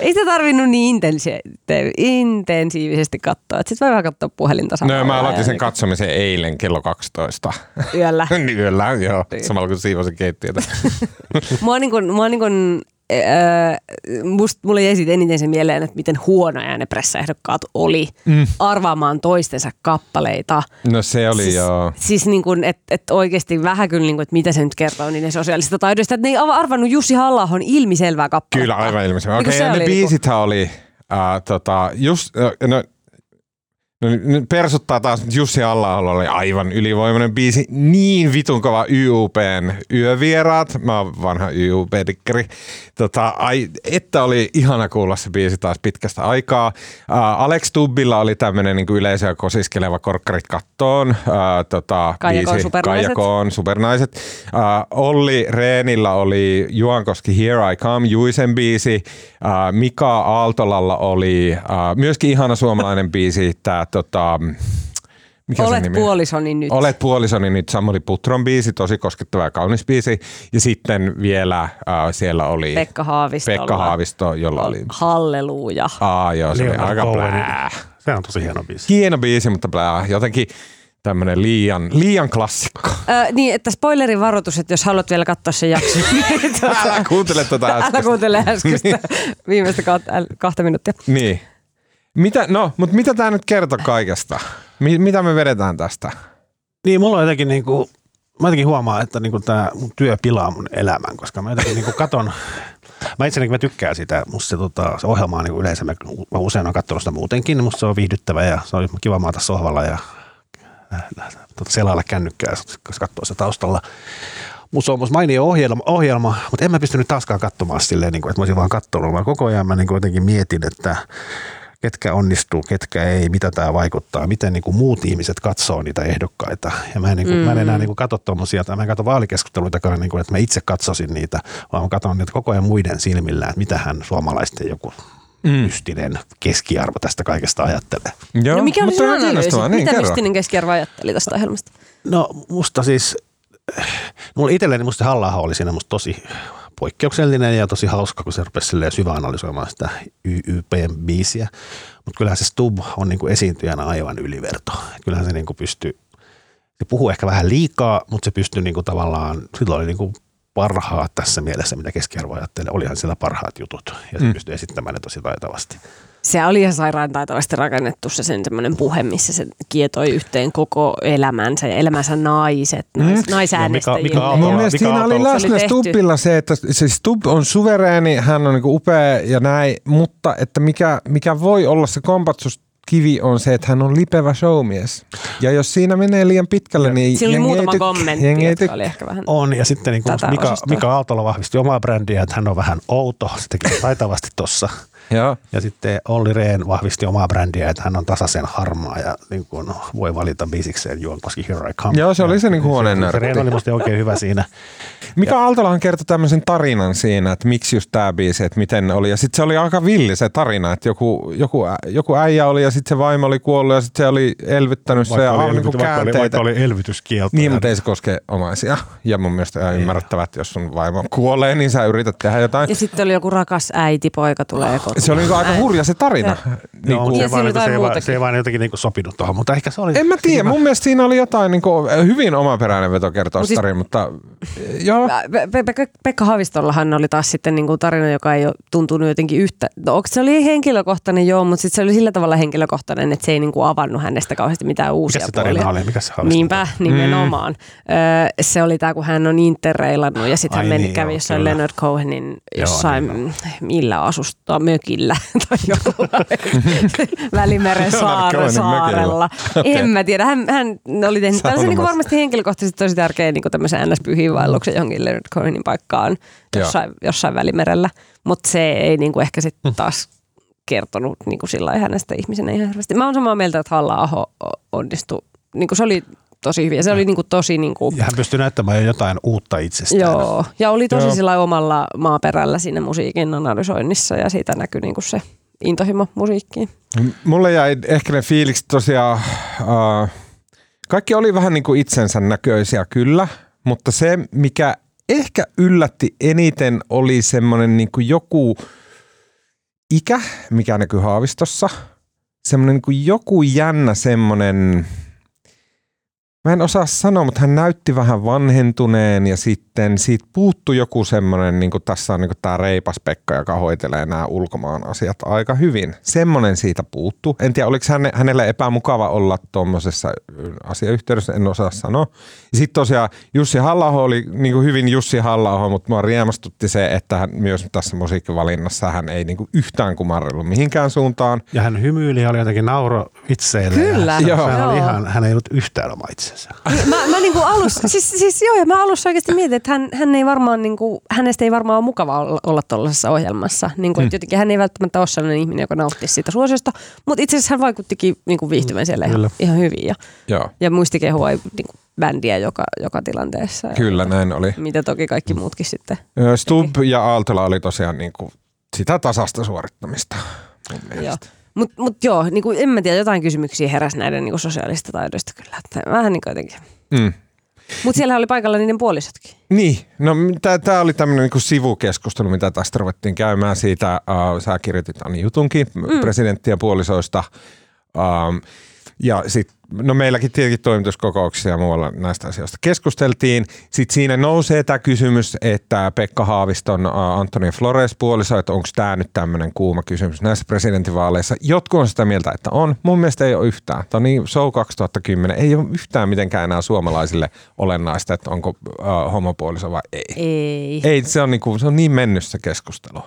Ei sitä tarvinnut niin intensi- intensiivisesti katsoa. Sitten voi vähän katsoa puhelinta. No mä aloitin sen niin katsomisen eilen kello 12. Yöllä. *laughs* Niin Yöllä, joo. Samalla kun siivosin keittiötä. *laughs* mua niin kuin, mua niin kuin, äh, must, mulle jäi siitä eniten sen mieleen, että miten huonoja ne pressaehdokkaat oli mm. arvaamaan toistensa kappaleita. No se oli siis, joo. Siis niin kuin, että et oikeasti vähän kyllä, niin kuin, että mitä se nyt kertoo niiden sosiaalisista taidoista. Että ne ei arvannut Jussi halla ilmiselvää kappaletta. Kyllä, aivan. Niin kuin Okei, se ja ne oli niinku- biisithän oli äh, tota, just, no, No, nyt persuttaa taas, Jussi alla oli aivan ylivoimainen biisi. Niin vitun kova YUPn yövieraat. Mä oon vanha YUP-dikkeri. Tota, ai, että oli ihana kuulla se biisi taas pitkästä aikaa. Uh, Alex Tubbilla oli tämmönen niin yleisöä kosiskeleva korkkarit kattoon. Uh, tota, Kaija Koon biisi, Supernaiset. Kaija Koon, supernaiset. Uh, Olli Reenillä oli Juankoski Here I Come, Juisen biisi. Uh, Mika Aaltolalla oli uh, myöskin ihana suomalainen biisi, tää tota, mikä sen Olet nimi on? puolisoni nyt. Olet puolisoni nyt Samuli Putron biisi, tosi koskettava ja kaunis biisi. Ja sitten vielä äh, siellä oli Pekka Haavisto. Pekka Haavisto, jolla oli... Halleluja. Aa, joo, se oli Leonard aika Cohen. blää. Se on tosi hieno biisi. Hieno biisi, mutta blää. Jotenkin tämmönen liian, liian klassikko. Ö, niin, että spoilerin varoitus, että jos haluat vielä katsoa sen jakson. *laughs* niin tuota- Älä kuuntele tätä Älä äskeistä. kuuntele *laughs* äskeistä viimeistä kahta, kahta minuuttia. Niin. Mitä, no, mutta mitä tämä nyt kertoo kaikesta? Mi- mitä me vedetään tästä? Niin, mulla on jotenkin niinku, mä jotenkin huomaan, että niinku tämä mun työ pilaa mun elämän, koska mä jotenkin niinku katon, mä itse mä tykkään sitä, musta se, tota, se ohjelma on niinku yleensä, mä, mä usein olen katsonut sitä muutenkin, niin musta se on viihdyttävä ja se on kiva maata sohvalla ja äh, tota, selailla kännykkää, jos katsoo sitä taustalla. Musta on musta mainio ohjelma, ohjelma, mutta en mä pystynyt taaskaan katsomaan silleen, niin kuin, että mä olisin vaan katsonut, vaan koko ajan mä niin kuin jotenkin mietin, että ketkä onnistuu, ketkä ei, mitä tämä vaikuttaa, miten niin kuin muut ihmiset katsoo niitä ehdokkaita. Ja mä en, niin kuin, mm. mä en enää niin kuin katso tuommoisia, tai mä en katso vaalikeskusteluitakaan, niin kuin, että mä itse katsoisin niitä, vaan mä katson niitä koko ajan muiden silmillä, että mitähän suomalaisten joku mm. mystinen keskiarvo tästä kaikesta ajattelee. Joo, no mikä oli sun on analyysi? kiinnostavaa. Niin, Mitä kerro. mystinen keskiarvo ajatteli tästä ohjelmasta? No musta siis, mulla itselleni musta halla oli siinä musta tosi poikkeuksellinen ja tosi hauska, kun se rupesi silleen syvä analysoimaan sitä YYP-biisiä. Mutta kyllähän se Stub on niinku esiintyjänä aivan yliverto. Kyllähän se niinku pystyy, se puhuu ehkä vähän liikaa, mutta se pystyy niinku tavallaan, sillä oli niinku parhaat tässä mielessä, mitä keskiarvo ajattelee. Olihan siellä parhaat jutut ja se mm. pystyy esittämään ne tosi taitavasti. Se oli ihan sairaan taitavasti rakennettu se sen semmoinen puhe, missä se kietoi yhteen koko elämänsä ja elämänsä naiset, nais, Mm. naisäänestäjille. Mika Aaltola- Mun mielestä Mikä siinä oli Aaltola- Se oli läsnä. Stubbilla se, että se Stubb on suvereeni, hän on niinku upea ja näin, mutta että mikä, mikä voi olla se kompatsuskivi on se, että hän on lipevä showmies. Ja jos siinä menee liian pitkälle, niin Siinä oli muutama tykkää- kommentti, jengi jotka oli ehkä vähän... On, ja sitten niin kuin Mika. Mika Aaltola vahvisti omaa brändiä, että hän on vähän outo, se teki taitavasti tossa. Joo. Ja sitten Olli Rehn vahvisti omaa brändiä, että hän on tasaisen harmaa ja niin kuin voi valita biisikseen Juon koski Here I Come. Joo, se oli se niin kuin huoneen Se Rehn oli musta oikein hyvä siinä. Mika Aaltolahan kertoi tämmöisen tarinan siinä, että miksi just tämä biisi, että miten ne oli. Ja sitten se oli aika villi se tarina, että joku, joku, joku äijä oli ja sitten se vaimo oli kuollut ja sitten se oli elvyttänyt se ja Vaikka oli, niin kuin elvyty, vaikka, oli, vaikka oli elvytyskielto. Niin, ja- mutta ei se koske omaisia. Ja mun mielestä ihan ymmärrettävää, että jos sun vaimo kuolee, niin sä yrität tehdä jotain. Ja sitten oli joku rakas äiti, poika tulee kotiin. Se oli niinku aika hurja se tarina. Niin Joo, mutta Ja se, vaan, se, ei vaan, se ei vaan jotenkin niin sopinut tuohon, mutta ehkä se oli... en mä tiedä, mun mielestä siinä oli jotain niin kuin, hyvin omaperäinen veto kertoa siis- tarina, mutta joo. Pe- Pe- Pekka, Pekka Haavistollahan oli taas sitten niinku tarina, joka ei ole tuntunut jotenkin yhtä. No, onko se oli henkilökohtainen, joo, mutta sitten se oli sillä tavalla henkilökohtainen, että se ei niinku avannut hänestä kauheasti mitään uusia Mikä se tarina puolia. oli? Mikä se Niinpä, nimenomaan. Mm. Öö, se oli tämä, kun hän on interreilannut ja sitten hän meni, niin, kävi joo, jossain kyllä. Leonard Cohenin Joo, jossain, niin millä asusta, mökillä *laughs* tai jollain *laughs* Välimeren *laughs* saare, saarella. mökillä. En mä tiedä, hän, hän oli tehnyt tällaisen niin Sanomassa. varmasti henkilökohtaisesti tosi tärkeä niin tämmöisen NS-pyhiinvaelluksen johonkin Leonard Cohenin paikkaan jossain, jossain välimerellä, mutta se ei niin kuin ehkä sitten taas kertonut niin kuin sillä hänestä ihmisenä ihan hirveästi. Mä oon samaa mieltä, että Halla-aho onnistui, niin kuin se oli tosi hyvin ja se oli niin kuin tosi niin kuin, Ja hän pystyi näyttämään jo jotain uutta itsestään. Joo, ja oli tosi Joo. sillä omalla maaperällä siinä musiikin analysoinnissa ja siitä näkyi niin kuin se intohimo musiikkiin. Mulle jäi ehkä ne fiilikset tosiaan, äh, kaikki oli vähän niin kuin itsensä näköisiä kyllä, mutta se mikä ehkä yllätti eniten oli semmoinen niin kuin joku ikä, mikä näkyy Haavistossa. Semmoinen niin kuin joku jännä semmoinen, mä en osaa sanoa, mutta hän näytti vähän vanhentuneen ja sitten siitä puuttui joku semmoinen, niin kuin tässä on niin kuin tämä reipas Pekka, joka hoitelee nämä ulkomaan asiat aika hyvin. Semmoinen siitä puuttu. En tiedä, oliko häne, hänelle epämukava olla tuommoisessa asiayhteydessä, en osaa sanoa. Ja sitten tosiaan Jussi halla oli niin kuin hyvin Jussi halla mutta mua riemastutti se, että hän myös tässä musiikkivalinnassa hän ei niin kuin yhtään kumarrellut mihinkään suuntaan. Ja hän hymyili ja oli jotenkin nauro vitseille. Kyllä. Ja se, Joo. sehän oli ihan, hän ei ollut yhtään oma itsensä. Mä, mä niinku alussa, siis, siis joo, ja mä alussa oikeasti mietin, että hän, hän ei varmaan, niinku, hänestä ei varmaan ole mukava olla, olla tuollaisessa ohjelmassa. Niinku, mm. jotenkin hän ei välttämättä ole sellainen ihminen, joka nauttisi siitä suosiosta, mutta itse asiassa hän vaikuttikin niinku viihtyvän siellä ihan, Kyllä. ihan hyvin. Ja, Joo, ja muisti kehua niinku, bändiä joka, joka tilanteessa. Ja, kyllä näin oli. Mitä toki kaikki muutkin sitten. Stubb ja Aaltola oli tosiaan niin kuin sitä tasasta suorittamista mun Joo. Mutta mut joo, niinku, en mä tiedä, jotain kysymyksiä heräsi näiden niinku, sosiaalista taidoista kyllä. Että vähän niin jotenkin. Mm. Mutta siellä oli paikalla niiden puolisotkin. Niin, no tämä oli tämmöinen niinku sivukeskustelu, mitä tästä ruvettiin käymään siitä. Uh, sä kirjoitit Ani Jutunkin mm. presidenttien puolisoista. Um, ja sitten, no meilläkin tietenkin toimituskokouksia ja muualla näistä asioista keskusteltiin. Sitten siinä nousee tämä kysymys, että Pekka Haaviston Antoni Flores puoliso, että onko tämä nyt tämmöinen kuuma kysymys näissä presidentinvaaleissa. Jotkut on sitä mieltä, että on. Mun mielestä ei ole yhtään. Tämä on niin show 2010. Ei ole yhtään mitenkään enää suomalaisille olennaista, että onko uh, homopuoliso vai ei. Ei. Ei, se on, niinku, se on niin mennyt se keskustelu.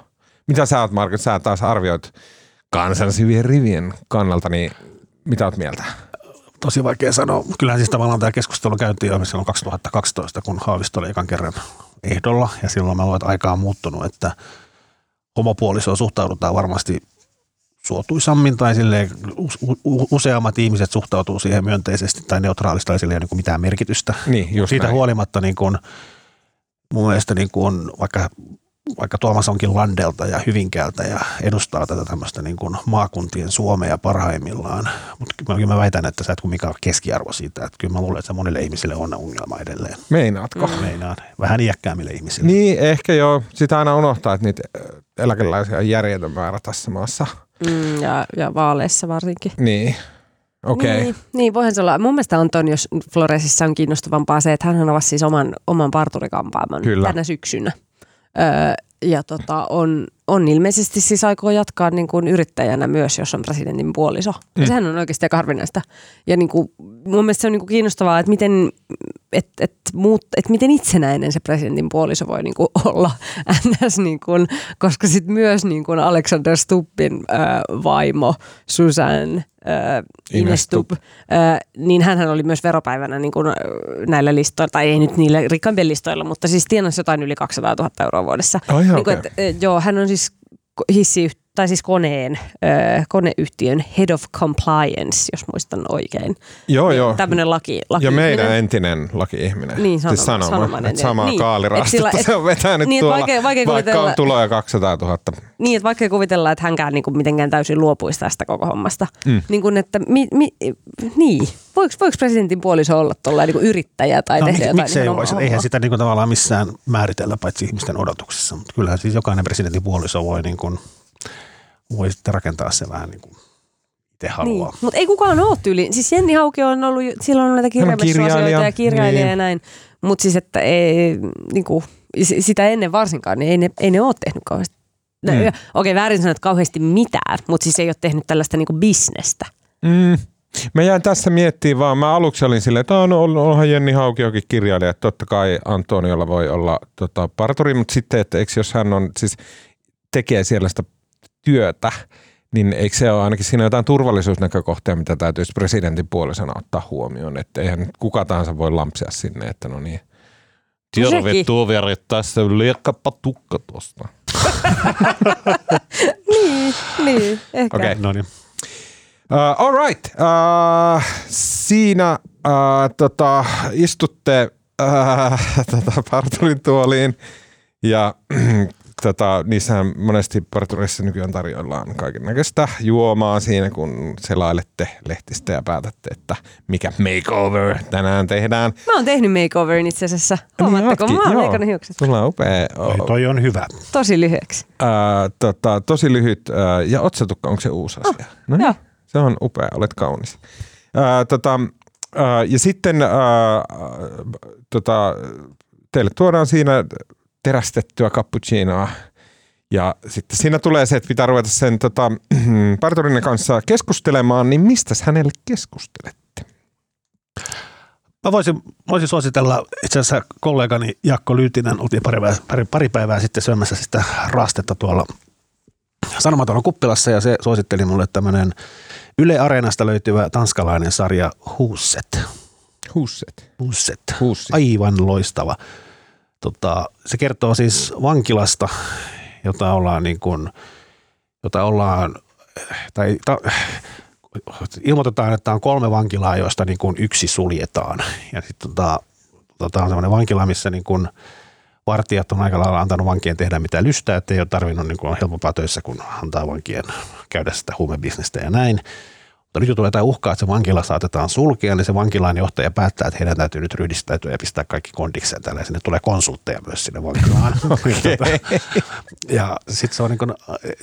Mitä sä oot, Marko? Sä taas arvioit kansan syvien rivien kannalta, niin mitä oot mieltä? Tosi vaikea sanoa. Kyllähän siis tavallaan tämä keskustelu käytiin jo silloin 2012, kun Haavisto oli ekan kerran ehdolla. Ja silloin mä luulen, että aika on muuttunut, että homopuolisoon suhtaudutaan varmasti suotuisammin tai silleen useammat ihmiset suhtautuu siihen myönteisesti tai neutraalisti tai sille ei ole niin mitään merkitystä. Niin, just Siitä näin. huolimatta niin kuin, mun mielestä niin kuin, vaikka, vaikka Tuomas onkin Landelta ja Hyvinkäältä ja edustaa tätä tämmöistä niin kuin maakuntien Suomea parhaimmillaan, mutta kyllä mä väitän, että sä et kumminkaan ole keskiarvo siitä, että kyllä mä luulen, että se monille ihmisille on ongelma edelleen. Meinaatko? Mm. Meinaan vähän iäkkäämmille ihmisille. Niin, ehkä joo. Sitä aina unohtaa, että niitä eläkeläisiä on järjetön määrä tässä maassa. Mm, ja, ja vaaleissa varsinkin. Niin, okei. Okay. Niin, niin, voihan se olla. Mun mielestä Antonius Floresissa on kiinnostavampaa se, että hän avasi siis oman, oman parturikampaaman Kyllä. tänä syksynä. Öö, ja tota, on, on ilmeisesti siis aikoo jatkaa niin kuin yrittäjänä myös, jos on presidentin puoliso. Mm. Sehän on oikeasti aika harvinaista. Ja niin kuin, mun mielestä se on niin kuin kiinnostavaa, että miten, et, et muut, et miten itsenäinen se presidentin puoliso voi niin kuin olla *laughs* ns. Niin kuin, koska sitten myös niin kuin Alexander Stubbin ö, vaimo Susan ö, Ines Ines Stubb, ö, niin hän oli myös veropäivänä niin kuin, ö, näillä listoilla, tai ei nyt niillä rikkaimpien listoilla, mutta siis tienasi jotain yli 200 000 euroa vuodessa. Ai ihan niin kuin, okei. et, ö, joo, hän on siis hissiyhtiö tai siis koneen, ö, koneyhtiön Head of Compliance, jos muistan oikein. Joo, Niin, joo. Tämmöinen laki, laki Ja meidän entinen laki-ihminen. Niin, siis sanoma- sanoma, sanomainen. että samaa Niin. kaalirastetta Et se on vetänyt niin, tuolla, vaikea- vaikea vaikka on kuvitella- tuloja 200 000. Niin, että vaikka ei kuvitella, että hänkään niin kuin mitenkään täysin luopuisi tästä koko hommasta. Mm. Niin kuin, että mi, mi, niin, voiko, voiko presidentin puoliso olla tuolla niin kuin yrittäjä tai No, tehdä mik, jotain? miksei voisi? omaa Eihän sitä niin kuin tavallaan missään määritellä paitsi ihmisten odotuksissa. Mutta kyllähän siis jokainen presidentin puoliso voi, niin kuin, voi sitten rakentaa se vähän niin kuin itse Niin. haluaa. Mutta ei kukaan ole tyyli. Siis Jenni Hauki on ollut, silloin on näitä kirjailija, ja kirjailija niin. ja näin. Mutta siis, että ei, niin kuin, sitä ennen varsinkaan, niin ei ne, ei ne ole tehnyt kauheasti. No, Mm. Okei, okay, väärin sanoa, että kauheasti mitään, mutta siis ei ole tehnyt tällaista niin kuin bisnestä. Mm. Mä jäin tässä miettimään vaan, mä aluksi olin silleen, että "Aa, no, onhan Jenni Haukiokin kirjailija, että totta kai Antoniolla voi olla tota, parturi, mutta sitten, että eikö jos hän on, siis tekee siellä sitä työtä, niin eikö se ole ainakin siinä jotain turvallisuusnäkökohtia, mitä täytyisi presidentin puolisena ottaa huomioon, että eihän nyt kuka tahansa voi lampsia sinne, että no niin. Tervetuloa tässä, liekkapa tukka tuosta. *laughs* Niin, niin, ehkä. Okei. No niin. Uh, all right. Uh, siinä uh, tota, istutte uh, *laughs* tota, parturin tuoliin ja *clears throat* tota, niissähän monesti parturissa nykyään tarjoillaan kaiken näköistä juomaa siinä, kun selailette lehtistä ja päätätte, että mikä makeover tänään tehdään. Mä oon tehnyt makeoverin itse asiassa. Niin Huomaatteko? ootkin, Mä oon leikannut hiukset Sulla on upea, Toi, toi on hyvä. tosi lyhyeksi. uh, tota, tosi lyhyt uh, ja otsatukka, onko se uusi asia? no niin. Joo. Se on upea, olet kaunis. Ää, tota, ää, ja sitten ää, tota, teille tuodaan siinä terästettyä cappuccinoa. Ja sitten siinä tulee se, että pitää ruveta sen tota, *clears throat* parturinen kanssa keskustelemaan, niin mistä hänelle keskustelette? Mä voisin, voisin suositella itse asiassa kollegani Jakko Lyytinen, oltiin pari, päivää- pari, pari päivää sitten syömässä sitä raastetta tuolla Sanomaton kuppilassa ja se suositteli mulle tämmöinen Yle Areenasta löytyvä tanskalainen sarja Huset. Husset. Huset. Hussi. Aivan loistava. Tota, se kertoo siis vankilasta, jota ollaan niin kuin, jota ollaan, tai ta, ilmoitetaan, että on kolme vankilaa, joista niin kuin yksi suljetaan. Ja sitten tota, tota on semmoinen vankila, missä niin kuin vartijat on aika lailla antanut vankien tehdä mitä lystää, että ei ole tarvinnut niin kuin on helpompaa töissä, kun antaa vankien käydä sitä huumebisnestä ja näin. Mutta nyt kun tulee jotain uhkaa, että se vankila saatetaan sulkea, niin se vankilan johtaja päättää, että heidän täytyy nyt ryhdistäytyä ja pistää kaikki kondikseen tällä. Ja sinne tulee konsultteja myös sinne vankilaan. *laughs* okay. *laughs* ja sitten se on niin kuin,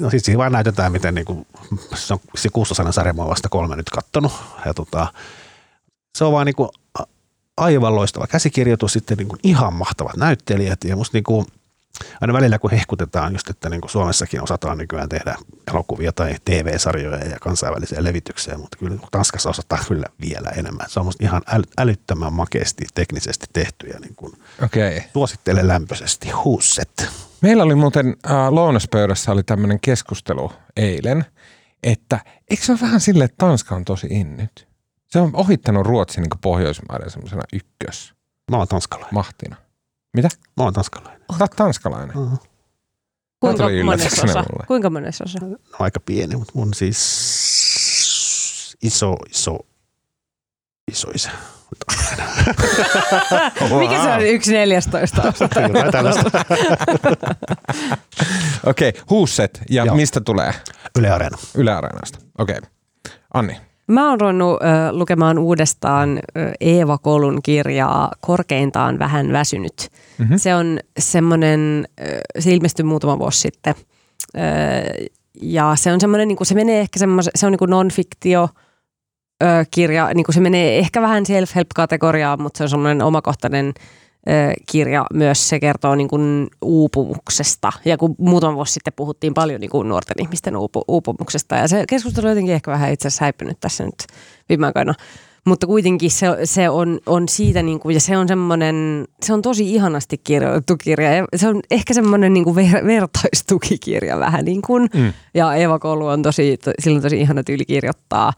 no sit siinä vaan näytetään, miten niin kuin, se on se kuustosainen sarja, mä vasta kolme nyt kattonut. Ja tota, se on vaan niin kuin aivan loistava käsikirjoitus, sitten niin kuin ihan mahtavat näyttelijät ja musta niin kuin, aina välillä kun hehkutetaan just, että niin kuin Suomessakin osataan nykyään tehdä elokuvia tai TV-sarjoja ja kansainvälisiä levityksiä, mutta kyllä Tanskassa osataan kyllä vielä enemmän. Se on musta ihan äly, älyttömän makeasti teknisesti tehty ja niin kuin. Okay. suosittelen lämpöisesti. Huset. Meillä oli muuten äh, lounaspöydässä oli tämmöinen keskustelu eilen, että eikö se ole vähän silleen, että Tanska on tosi in nyt? Se on ohittanut Ruotsin niin Pohjoismaiden semmoisena ykkös Mä oon tanskalainen. mahtina. Mitä? Mä oon tanskalainen. Sä oot tanskalainen. Uh-huh. Kuinka monessa osa? mulle. Kuinka monessa osa? No, aika pieni, mutta mun siis iso, iso, iso isä. *laughs* Mikä se on yksi neljästoista osa? *laughs* Okei, okay, huusset. Ja Joo. mistä tulee? Yle Areena. Yle Areenasta. Okei. Okay. Anni. Mä oon ruvennut ö, lukemaan uudestaan ö, Eeva Kolun kirjaa Korkeintaan vähän väsynyt. Mhm. Se on semmoinen, se ilmestyi muutama vuosi sitten. Ö, ja se on semmoinen, niin kuin se menee ehkä semmoisen, se on niin kuin non-fiktio ö, kirja, niin kuin se menee ehkä vähän self-help-kategoriaan, mutta se on semmoinen omakohtainen kirja myös. Se kertoo niin kuin uupumuksesta. Ja kun muutama vuosi sitten puhuttiin paljon niin kuin nuorten ihmisten uupu, uupumuksesta. Ja se keskustelu on jotenkin ehkä vähän itse asiassa häipynyt tässä nyt viime aikoina. Mutta kuitenkin se, se on, on siitä, niin kuin, ja se on semmoinen, se on tosi ihanasti kirjoitettu kirja. Ja se on ehkä semmoinen niin kuin ver, vertaistukikirja vähän niin kuin. Mm. Ja Eeva Kolu on tosi, to, sillä on tosi ihana tyyli kirjoittaa.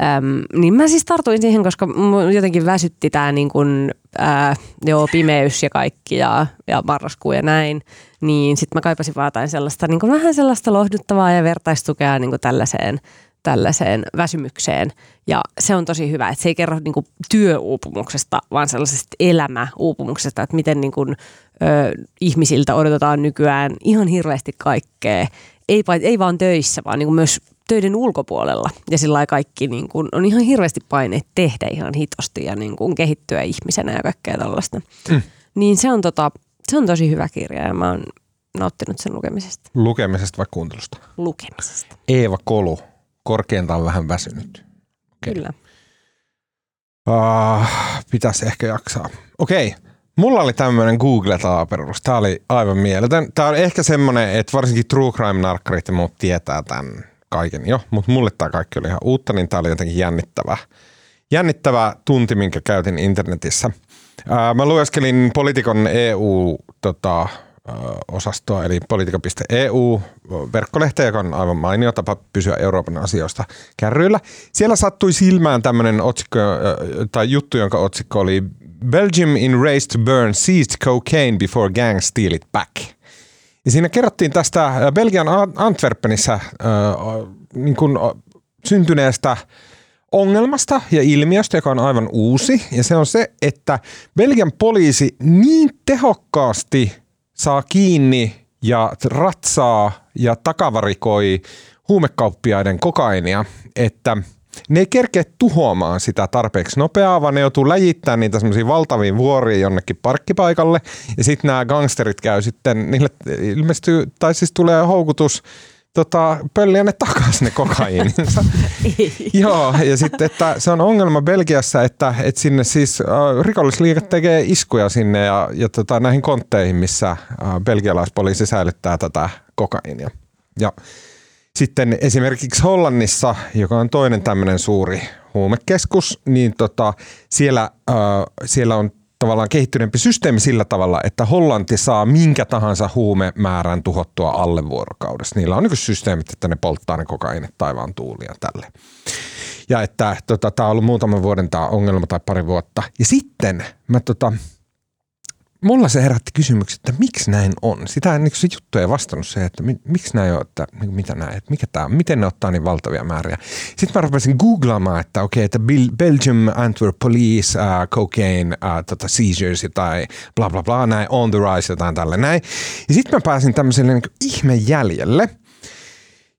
Äm, niin mä siis tartuin siihen, koska jotenkin väsytti tämä niin kun, ää, joo, pimeys ja kaikki ja, ja marraskuu ja näin. Niin sitten mä kaipasin vaan jotain sellaista, niin kuin vähän sellaista lohduttavaa ja vertaistukea niin kuin tällaiseen, tällaiseen väsymykseen. Ja se on tosi hyvä, että se ei kerro niin kuin työuupumuksesta, vaan sellaisesta elämäuupumuksesta, että miten niin kuin, ö, ihmisiltä odotetaan nykyään ihan hirveästi kaikkea. Ei, ei vaan töissä, vaan niin myös töiden ulkopuolella. Ja sillä kaikki niin kuin, on ihan hirveästi paineet tehdä ihan hitosti ja niin kuin, kehittyä ihmisenä ja kaikkea tällaista. Mm. Niin se on, tota, se on tosi hyvä kirja ja mä oon nauttinut sen lukemisesta. Lukemisesta vai kuuntelusta? Lukemisesta. Eeva Kolu, korkeintaan vähän väsynyt. Okay. Kyllä. Uh, pitäisi ehkä jaksaa. Okei. Okay. Mulla oli tämmöinen Google-taaperus. Tämä oli aivan mieletön. Tämä on ehkä semmoinen, että varsinkin True Crime-narkkarit ja muut tietää tämän kaiken jo, mutta mulle tämä kaikki oli ihan uutta, niin tämä oli jotenkin jännittävä, jännittävä tunti, minkä käytin internetissä. Mä lueskelin Politikon EU tota, eli politika.eu, verkkolehteä, joka on aivan mainio tapa pysyä Euroopan asioista kärryillä. Siellä sattui silmään tämmöinen otsikko, tai juttu, jonka otsikko oli Belgium in race to burn seized cocaine before gang steal it back – ja siinä kerrottiin tästä äh, Belgian Antwerpenissä äh, niin kuin syntyneestä ongelmasta ja ilmiöstä, joka on aivan uusi. Ja se on se, että Belgian poliisi niin tehokkaasti saa kiinni ja ratsaa ja takavarikoi huumekauppiaiden kokainia, että – ne ei kerkeä tuhoamaan sitä tarpeeksi nopeaa, vaan ne joutuu läjittämään niitä semmoisia valtaviin vuoriin jonnekin parkkipaikalle. Ja sitten nämä gangsterit käy sitten, niille ilmestyy, tai siis tulee houkutus tota, pölliä ne takaisin ne kokaiininsa. *laughs* Joo, ja sitten että se on ongelma Belgiassa, että, että sinne siis äh, rikollisliikat tekee iskuja sinne ja, ja tota, näihin kontteihin, missä äh, belgialaispoliisi säilyttää tätä kokaiinia. Ja sitten esimerkiksi Hollannissa, joka on toinen tämmöinen suuri huumekeskus, niin tota, siellä, äh, siellä on tavallaan kehittyneempi systeemi sillä tavalla, että Hollanti saa minkä tahansa huumemäärän tuhottua alle vuorokaudessa. Niillä on niin systeemit, että ne polttaa ne kokainit taivaan tuulia tälle. Ja että tota, tämä on ollut muutaman vuoden tämä ongelma tai pari vuotta. Ja sitten mä tota, mulla se herätti kysymyksen, että miksi näin on. Sitä niin se juttu ei vastannut se, että miksi näin on, että niin mitä näin, että mikä tämä, miten ne ottaa niin valtavia määriä. Sitten mä rupesin googlaamaan, että okei, okay, että Belgium, Antwerp Police, uh, cocaine, uh, tota seizures tai bla bla bla, näin, on the rise, jotain tälle näin. Ja sitten mä pääsin tämmöiselle niin ihmejäljelle,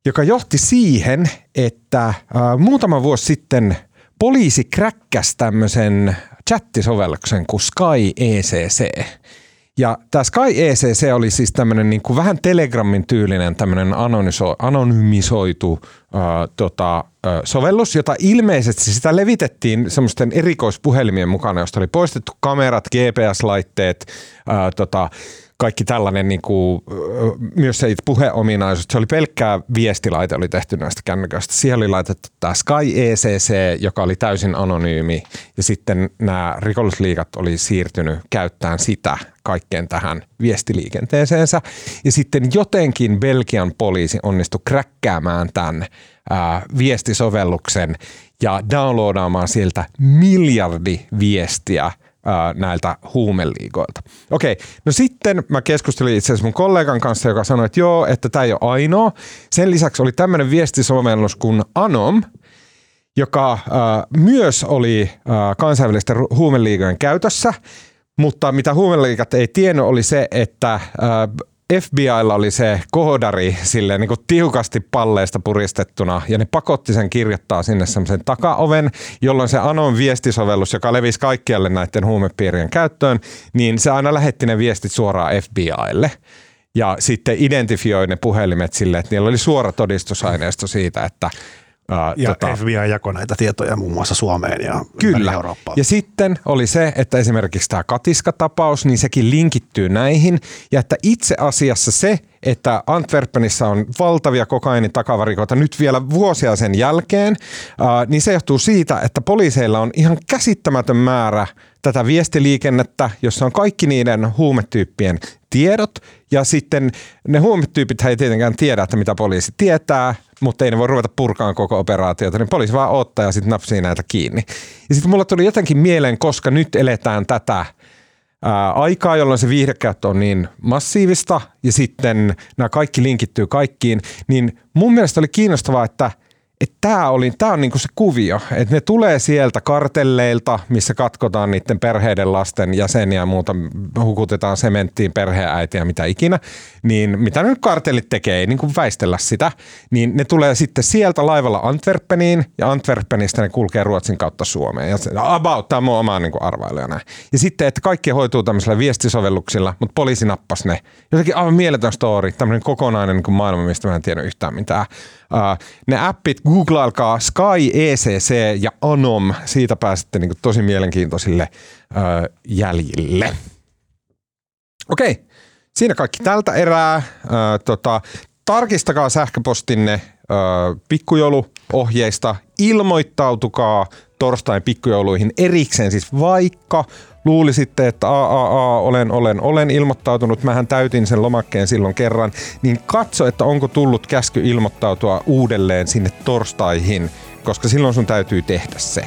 joka johti siihen, että uh, muutama vuosi sitten poliisi kräkkäsi tämmöisen chattisovelluksen kuin Sky ECC. Ja tämä Sky ECC oli siis tämmöinen niin kuin vähän Telegramin tyylinen tämmöinen anonymisoitu ää, tota, ää, sovellus, jota ilmeisesti sitä levitettiin semmoisten erikoispuhelimien mukana, josta oli poistettu kamerat, GPS-laitteet, ää, tota, kaikki tällainen niin kuin, myös se puheominaisuus, se oli pelkkää viestilaite, oli tehty näistä kännyköistä. Siihen oli laitettu tämä Sky ECC, joka oli täysin anonyymi ja sitten nämä rikollisliikat oli siirtynyt käyttämään sitä kaikkeen tähän viestiliikenteeseensä. Ja sitten jotenkin Belgian poliisi onnistui kräkkäämään tämän ää, viestisovelluksen ja downloadaamaan sieltä miljardi viestiä – näiltä huumeliigoilta. Okei, no sitten mä keskustelin itse asiassa mun kollegan kanssa, joka sanoi, että joo, että tämä ei ole ainoa. Sen lisäksi oli tämmöinen viestisovellus kuin Anom, joka äh, myös oli äh, kansainvälisten huumeliigojen käytössä, mutta mitä huumeliigat ei tiennyt oli se, että äh, FBIlla oli se koodari sille niin kuin tiukasti palleista puristettuna ja ne pakotti sen kirjoittaa sinne semmoisen takaoven, jolloin se Anon viestisovellus, joka levisi kaikkialle näiden huumepiirien käyttöön, niin se aina lähetti ne viestit suoraan FBIlle ja sitten identifioi ne puhelimet sille, että niillä oli suora todistusaineisto siitä, että Uh, ja tota, FBI jakoi näitä tietoja muun muassa Suomeen ja Kyllä. Eurooppaan. Ja sitten oli se, että esimerkiksi tämä Katiska-tapaus, niin sekin linkittyy näihin. Ja että itse asiassa se, että Antwerpenissa on valtavia kokainitakavarikoita nyt vielä vuosia sen jälkeen, uh, niin se johtuu siitä, että poliiseilla on ihan käsittämätön määrä tätä viestiliikennettä, jossa on kaikki niiden huumetyyppien tiedot. Ja sitten ne huumetyypit ei tietenkään tiedä, että mitä poliisi tietää, mutta ei ne voi ruveta purkaan koko operaatiota, niin poliisi vaan ottaa ja sitten napsii näitä kiinni. Ja sitten mulla tuli jotenkin mieleen, koska nyt eletään tätä ää, aikaa, jolloin se viihdekäyttö on niin massiivista ja sitten nämä kaikki linkittyy kaikkiin, niin mun mielestä oli kiinnostavaa, että – että tämä, oli, tämä on niinku se kuvio, että ne tulee sieltä kartelleilta, missä katkotaan niiden perheiden lasten jäseniä ja muuta, hukutetaan sementtiin perheäitiä, mitä ikinä, niin mitä nyt kartellit tekee, ei niinku väistellä sitä, niin ne tulee sitten sieltä laivalla Antwerpeniin ja Antwerpenistä ne kulkee Ruotsin kautta Suomeen. Ja se, about, tämä on mun oma niinku arvailu näin. Ja sitten, että kaikki hoituu tämmöisillä viestisovelluksilla, mutta poliisi nappasi ne. Jotenkin aivan mieletön story, tämmöinen kokonainen niinku maailma, mistä mä en tiedä yhtään mitään. Uh, ne appit, googlailkaa Sky ECC ja Anom, siitä pääsette niin tosi mielenkiintoisille uh, jäljille. Okei, okay. siinä kaikki tältä erää. Uh, tota, tarkistakaa sähköpostinne pikkujouluohjeista, ilmoittautukaa torstain pikkujouluihin erikseen, siis vaikka luulisitte, että a, a, a, olen, olen, olen ilmoittautunut, mähän täytin sen lomakkeen silloin kerran, niin katso, että onko tullut käsky ilmoittautua uudelleen sinne torstaihin, koska silloin sun täytyy tehdä se.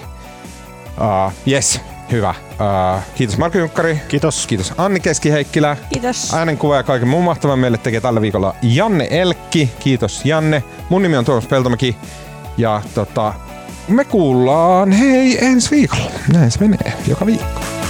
Uh, yes, hyvä. Uh, kiitos Marko Junkkari. Kiitos. Kiitos Anni Keskiheikkilä. Kiitos. Äänenkuva ja kaiken muun mahtavan meille tekee tällä viikolla Janne Elkki. Kiitos Janne. Mun nimi on Tuomas Peltomäki. Ja tota, me kuullaan hei ensi viikolla. Näin se menee joka viikko.